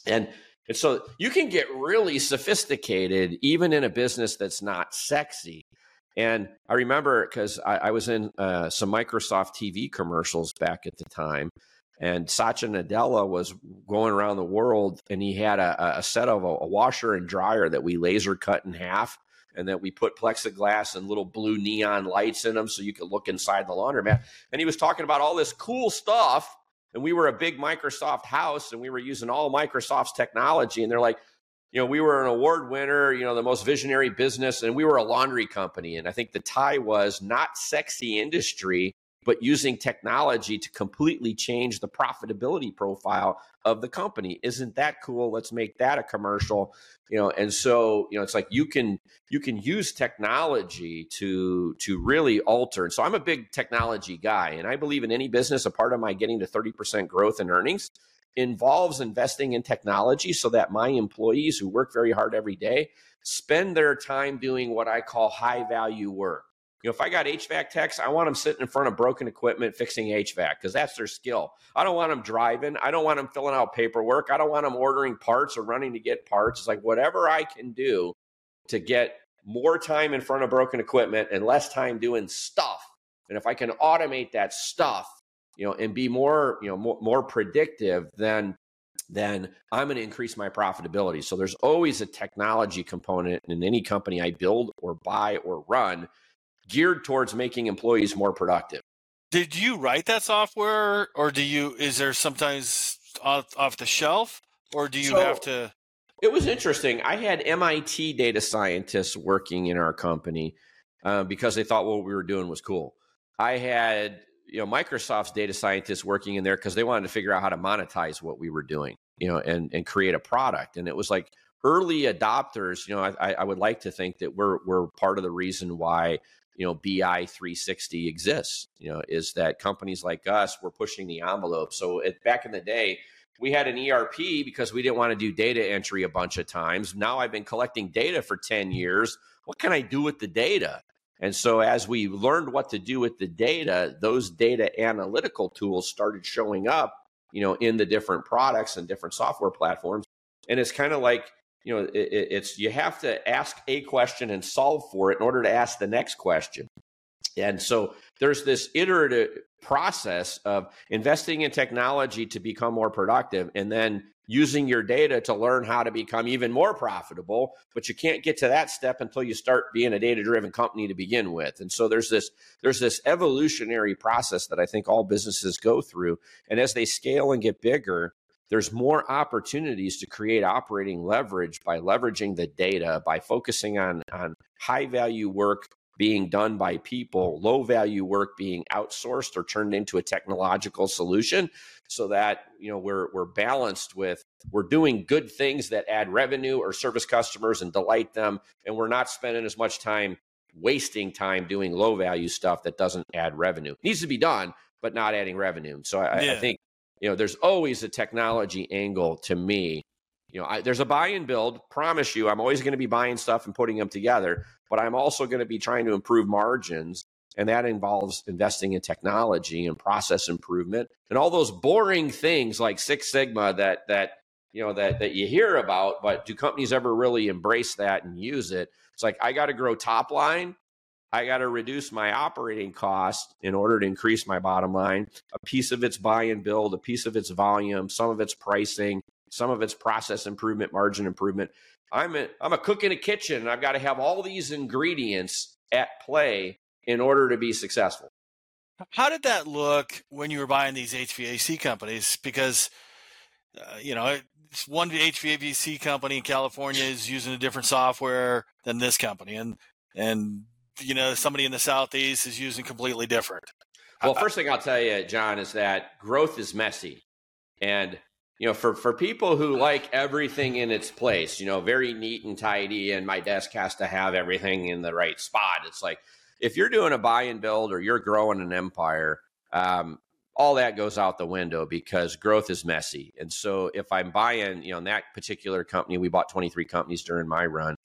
And and so you can get really sophisticated even in a business that's not sexy. And I remember because I, I, was in uh, some Microsoft TV commercials back at the time, and Satya Nadella was going around the world, and he had a, a set of a, a, washer and dryer that we laser cut in half, and that we put plexiglass and little blue neon lights in them so you could look inside the laundromat. And he was talking about all this cool stuff. And we were a big Microsoft house and we were using all Microsoft's technology. And they're like, you know, we were an award winner, you know, the most visionary business, and we were a laundry company. And I think the tie was not sexy industry, but using technology to completely change the profitability profile of the company. Isn't that cool? Let's make that a commercial, you know. And so, you know, it's like you can you can use technology to to really alter. And so, I'm a big technology guy, and I believe in any business. A part of my getting to 30% growth in earnings involves investing in technology so that my employees who work very hard every day spend their time doing what I call high value work you know, if I got HVAC techs, I want them sitting in front of broken equipment fixing HVAC because that's their skill. I don't want them driving. I don't want them filling out paperwork. I don't want them ordering parts or running to get parts. It's like whatever I can do to get more time in front of broken equipment and less time doing stuff. And if I can automate that stuff, you know, and be more, you know, more, more predictive, then then I'm going to increase my profitability. So there's always a technology component in any company I build or buy or run geared towards making employees more productive. Did you write that software or do you is there sometimes off, off the shelf or do you so, have to It was interesting. I had MIT data scientists working in our company uh, because they thought what we were doing was cool. I had you know Microsoft's data scientists working in there because they wanted to figure out how to monetize what we were doing, you know, and and create a product. And it was like early adopters. You know, I, I would like to think that we're we're part of the reason why you know bi 360 exists you know is that companies like us were pushing the envelope. So it, back in the day we had an erp because we didn't want to do data entry a bunch of times. Now i've been collecting data for 10 years. What can i do with the data? And so as we learned what to do with the data those data analytical tools started showing up you know in the different products and different software platforms. And it's kind of like you know, it, it's you have to ask a question and solve for it in order to ask the next question. And so there's this iterative process of investing in technology to become more productive and then using your data to learn how to become even more profitable. But you can't get to that step until you start being a data driven company to begin with. And so there's this there's this evolutionary process that i think all businesses go through. And as they scale and get bigger there's more opportunities to create operating leverage by leveraging the data, by focusing on, on high value work being done by people, low value work being outsourced or turned into a technological solution so that you know we're we're balanced with we're doing good things that add revenue or service customers and delight them and we're not spending as much time wasting time doing low value stuff that doesn't add revenue. It needs to be done but not adding revenue. So I, yeah. I think you know, there's always a technology angle to me. You know, I, there's a buy and build. Promise you, I'm always going to be buying stuff and putting them together, but I'm also going to be trying to improve margins. And that involves investing in technology and process improvement and all those boring things like Six Sigma that, that, you know, that, that you hear about, but do companies ever really embrace that and use it? It's like, I got to grow top line I got to reduce my operating cost in order to increase my bottom line. A piece of it's buy and build, a piece of it's volume, some of it's pricing, some of it's process improvement, margin improvement. I'm a, I'm a cook in a kitchen and I've got to have all these ingredients at play in order to be successful. How did that look when you were buying these HVAC companies? Because, uh, you know, one HVAC company in California is using a different software than this company. And, and you know somebody in the southeast is using completely different. Well, first thing I'll tell you, John, is that growth is messy, and you know, for for people who like everything in its place, you know, very neat and tidy, and my desk has to have everything in the right spot. It's like if you're doing a buy and build or you're growing an empire, um, all that goes out the window because growth is messy. And so if I'm buying, you know, in that particular company, we bought 23 companies during my run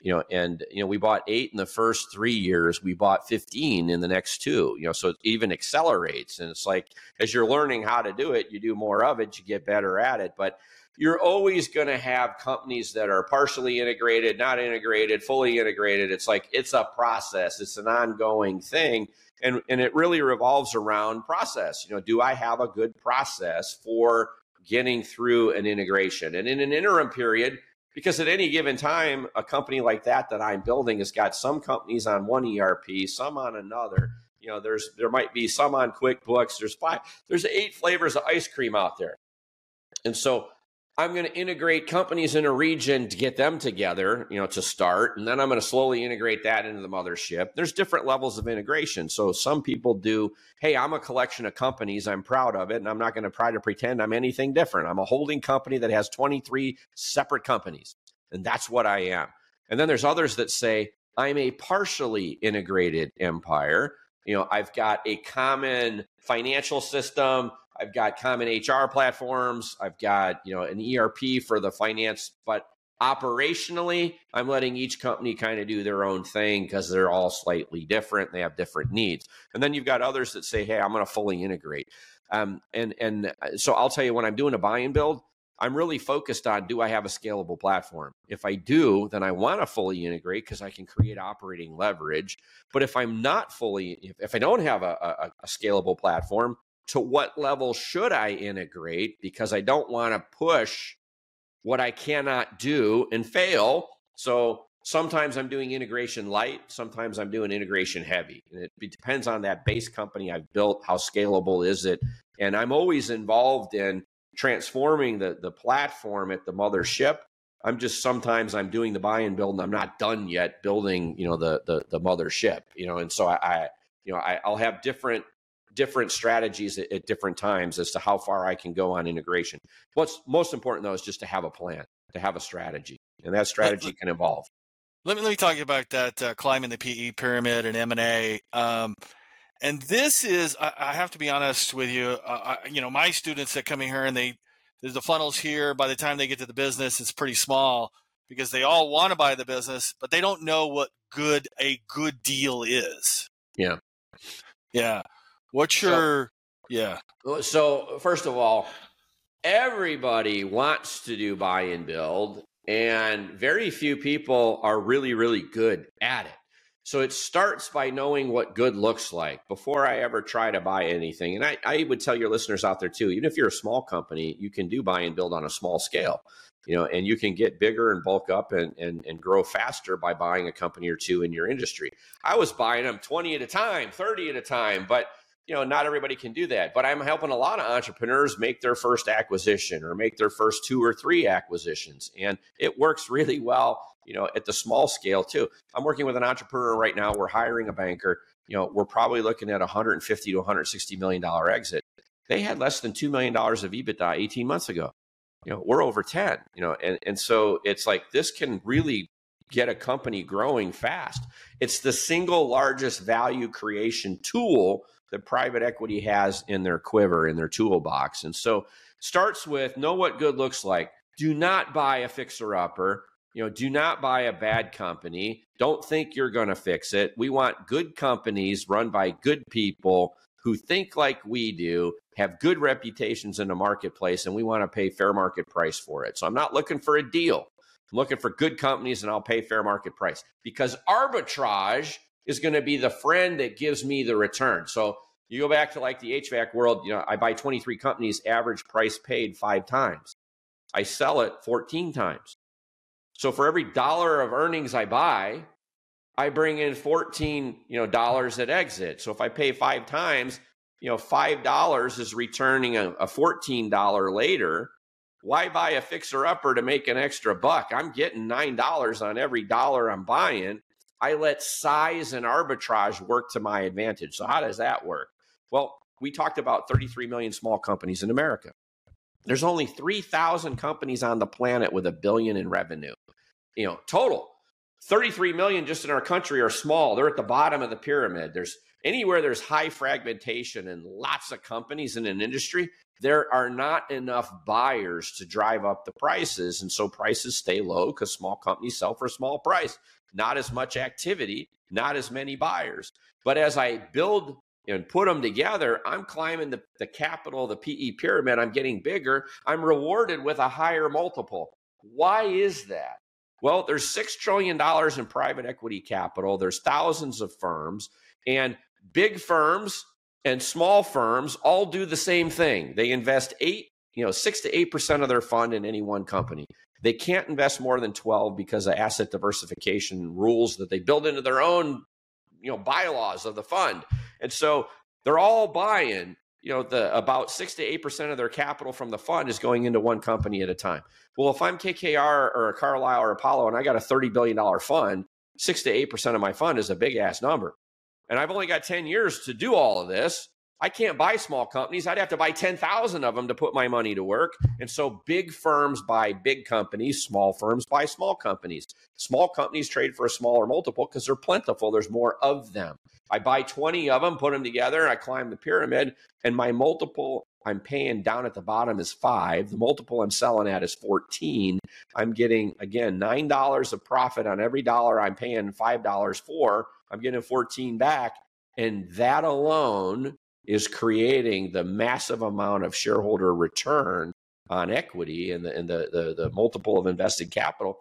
you know and you know we bought eight in the first three years we bought 15 in the next two you know so it even accelerates and it's like as you're learning how to do it you do more of it you get better at it but you're always going to have companies that are partially integrated not integrated fully integrated. It's like it's a process it's an ongoing thing and and it really revolves around process you know do i have a good process for getting through an integration? And in an interim period because at any given time, a company like that that I'm building has got some companies on one ERP, some on another. You know, there's there might be some on QuickBooks. There's five, there's eight flavors of ice cream out there, and so I'm going to integrate companies in a region to get them together, you know, to start, and then I'm going to slowly integrate that into the mothership. There's different levels of integration. So some people do, hey, I'm a collection of companies, I'm proud of it, and I'm not going to try to pretend I'm anything different. I'm a holding company that has 23 separate companies, and that's what I am. And then there's others that say, I'm a partially integrated empire. You know, I've got a common financial system, I've got common HR platforms. I've got, you know, an ERP for the finance, but operationally, I'm letting each company kind of do their own thing because they're all slightly different. They have different needs. And then you've got others that say, hey, I'm going to fully integrate. Um, and and uh, so I'll tell you when I'm doing a buy and build, I'm really focused on do I have a scalable platform? If I do, then I want to fully integrate because I can create operating leverage. But if I'm not fully, if, if I don't have a, a, a scalable platform, to what level should I integrate because I don't want to push what I cannot do and fail. So sometimes I'm doing integration light, sometimes I'm doing integration heavy. And it, depends on that base company I've built, how scalable is it? And I'm always involved in transforming the the platform at the mothership. I'm just sometimes I'm doing the buy and build and I'm not done yet building, you know, the the, the mothership, you know, and so I, I you know, I, I'll have different different strategies at, at, different times as to how far I can go on integration. What's most important though is just to have a plan, to have a strategy, and that strategy can evolve. Let me let me talk about that uh, climbing the PE pyramid and M and A. Um, and this is, I, I, have to be honest with you. Uh, I, you know, my students that come in here and they, there's the funnels here. By the time they get to the business, it's pretty small because they all want to buy the business, but they don't know what good a good deal is. Yeah. Yeah. What's your so, yeah? So first of all, everybody wants to do buy and build, and very few people are really really good at it. So it starts by knowing what good looks like before I ever try to buy anything. And I, I would tell your listeners out there too, even if you're a small company, you can do buy and build on a small scale you know, and you can get bigger and bulk up and, and, and grow faster by buying a company or two in your industry. I was buying them 20 at a time, 30 at a time, but you know, not everybody can do that, but I'm helping a lot of entrepreneurs make their first acquisition or make their first two or three acquisitions. And it works really well, you know, at the small scale too. I'm working with an entrepreneur right now. We're hiring a banker. You know, we're probably looking at 150 to 160 million dollar exit. They had less than $2 million of EBITDA 18 months ago. You know, we're over 10, you know, and, and so it's like this can really get a company growing fast. It's the single largest value creation tool that private equity has in their quiver, in their toolbox. And so starts with know what good looks like. Do not buy a fixer upper. You know, do not buy a bad company. Don't think you're going to fix it. We want good companies run by good people who think like we do, have good reputations in the marketplace, and we want to pay fair market price for it. So I'm not looking for a deal. I'm looking for good companies and I'll pay fair market price because arbitrage is going to be the friend that gives me the return. So you go back to like the HVAC world, you know, I buy 23 companies, average price paid five times. I sell it 14 times. So for every dollar of earnings I buy, I bring in 14, you know, dollars at exit. So if I pay five times, you know, five dollars is returning a, a $14 later. Why buy a fixer upper to make an extra buck? I'm getting nine dollars on every dollar I'm buying. I let size and arbitrage work to my advantage. So, how does that work? Well, we talked about 33 million small companies in America. There's only 3,000 companies on the planet with a billion in revenue. You know, total. 33 million just in our country are small. They're at the bottom of the pyramid. There's anywhere there's high fragmentation and lots of companies in an industry, there are not enough buyers to drive up the prices. And so prices stay low because small companies sell for a small price not as much activity, not as many buyers. But as I build and put them together, I'm climbing the, the capital, the PE pyramid. I'm getting bigger. I'm rewarded with a higher multiple. Why is that? Well, there's $6 trillion in private equity capital. There's thousands of firms, and big firms and small firms all do the same thing. They invest eight, you know, six to eight percent of their fund in any one company. They can't invest more than 12 because of asset diversification rules that they build into their own, you know, bylaws of the fund. And so they're all buying, you know, the about six to eight percent of their capital from the fund is going into one company at a time. Well, if I'm KKR or a Carlyle or Apollo and I got a $30 billion fund, six to eight percent of my fund is a big ass number. And I've only got 10 years to do all of this. I can't buy small companies. I'd have to buy 10,000 of them to put my money to work. And so big firms buy big companies, small firms buy small companies. Small companies trade for a smaller multiple because they're plentiful. There's more of them. I buy 20 of them, put them together, I climb the pyramid, and my multiple I'm paying down at the bottom is five. The multiple I'm selling at is 14. I'm getting, again, $9 of profit on every dollar I'm paying $5 for. I'm getting 14 back. And that alone is creating the massive amount of shareholder return on equity and the, and the, the, the multiple of invested capital.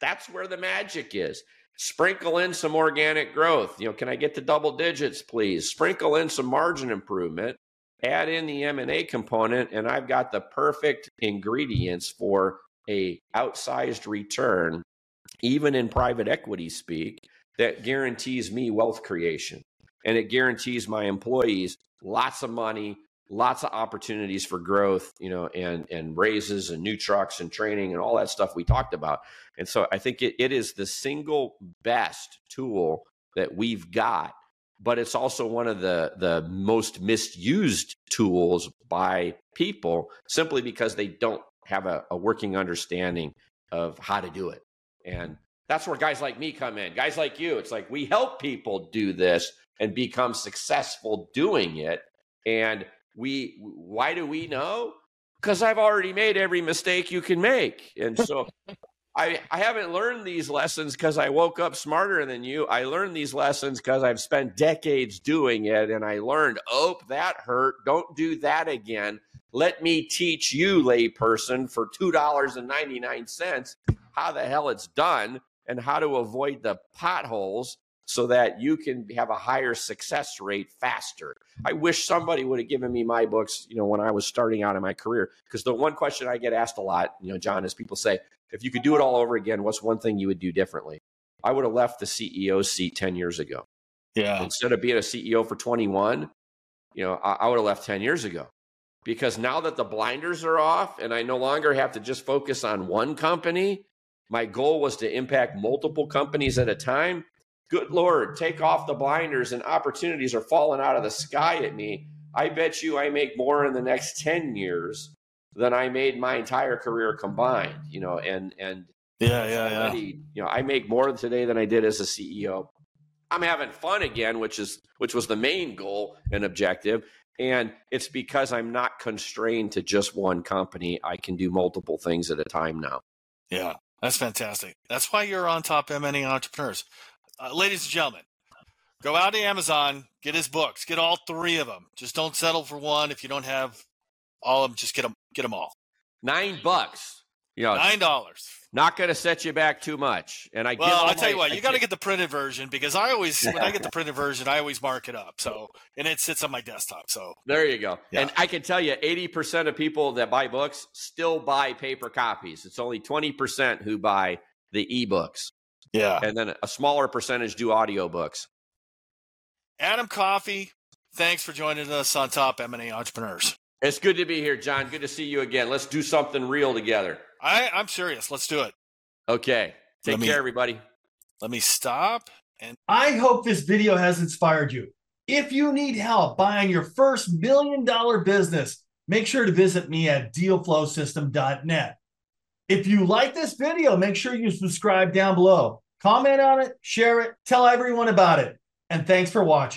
That's where the magic is. Sprinkle in some organic growth. You know, can I get to double digits, please? Sprinkle in some margin improvement. Add in the M&A component, and I've got the perfect ingredients for a outsized return, even in private equity speak, that guarantees me wealth creation and it guarantees my employees lots of money, lots of opportunities for growth, you know, and and raises and new trucks and training and all that stuff we talked about. And so I think it, it is the single best tool that we've got, but it's also one of the the most misused tools by people simply because they don't have a, a working understanding of how to do it. And that's where guys like me come in. Guys like you, it's like we help people do this and become successful doing it. And we, why do we know? Because I've already made every mistake you can make. And so I, I haven't learned these lessons because I woke up smarter than you. I learned these lessons because I've spent decades doing it. And I learned, oh, that hurt. Don't do that again. Let me teach you, layperson, for $2.99 how the hell it's done and how to avoid the potholes so that you can have a higher success rate faster. I wish somebody would have given me my books, you know, when I was starting out in my career. Because the one question I get asked a lot, you know, John, is people say, if you could do it all over again, what's one thing you would do differently? I would have left the CEO seat 10 years ago. Yeah. Instead of being a CEO for 21, you know, I, I would have left 10 years ago. Because now that the blinders are off and I no longer have to just focus on one company, my goal was to impact multiple companies at a time good Lord, take off the blinders and opportunities are falling out of the sky at me. I bet you I make more in the next 10 years than I made my entire career combined, you know, and, and, yeah, yeah, yeah. You know, I make more today than I did as a CEO. I'm having fun again, which is which was the main goal and objective. And it's because I'm not constrained to just one company. I can do multiple things at a time now. Yeah, that's fantastic. That's why you're on top M&A entrepreneurs uh, ladies and gentlemen, go out to Amazon, get his books, get all three of them. Just don't settle for one. If you don't have all of them, just get them, get them all. Nine bucks. You know, Nine dollars. Not going to set you back too much. And I well, I'll tell my, you what, you got to get the printed version because I always when I get the printed version, I always mark it up. So and it sits on my desktop. So there you go. Yeah. And I can tell you, eighty percent of people that buy books still buy paper copies. It's only twenty percent who buy the ebooks. Yeah. And then a smaller percentage do audiobooks. Adam Coffey, thanks for joining us on Top M&A Entrepreneurs. It's good to be here, John. Good to see you again. Let's do something real together. I, I'm serious. Let's do it. Okay. Take me, care, everybody. Let me stop. And I hope this video has inspired you. If you need help buying your first million dollar business, make sure to visit me at dealflowsystem.net. If you like this video, make sure you subscribe down below. Comment on it, share it, tell everyone about it. And thanks for watching.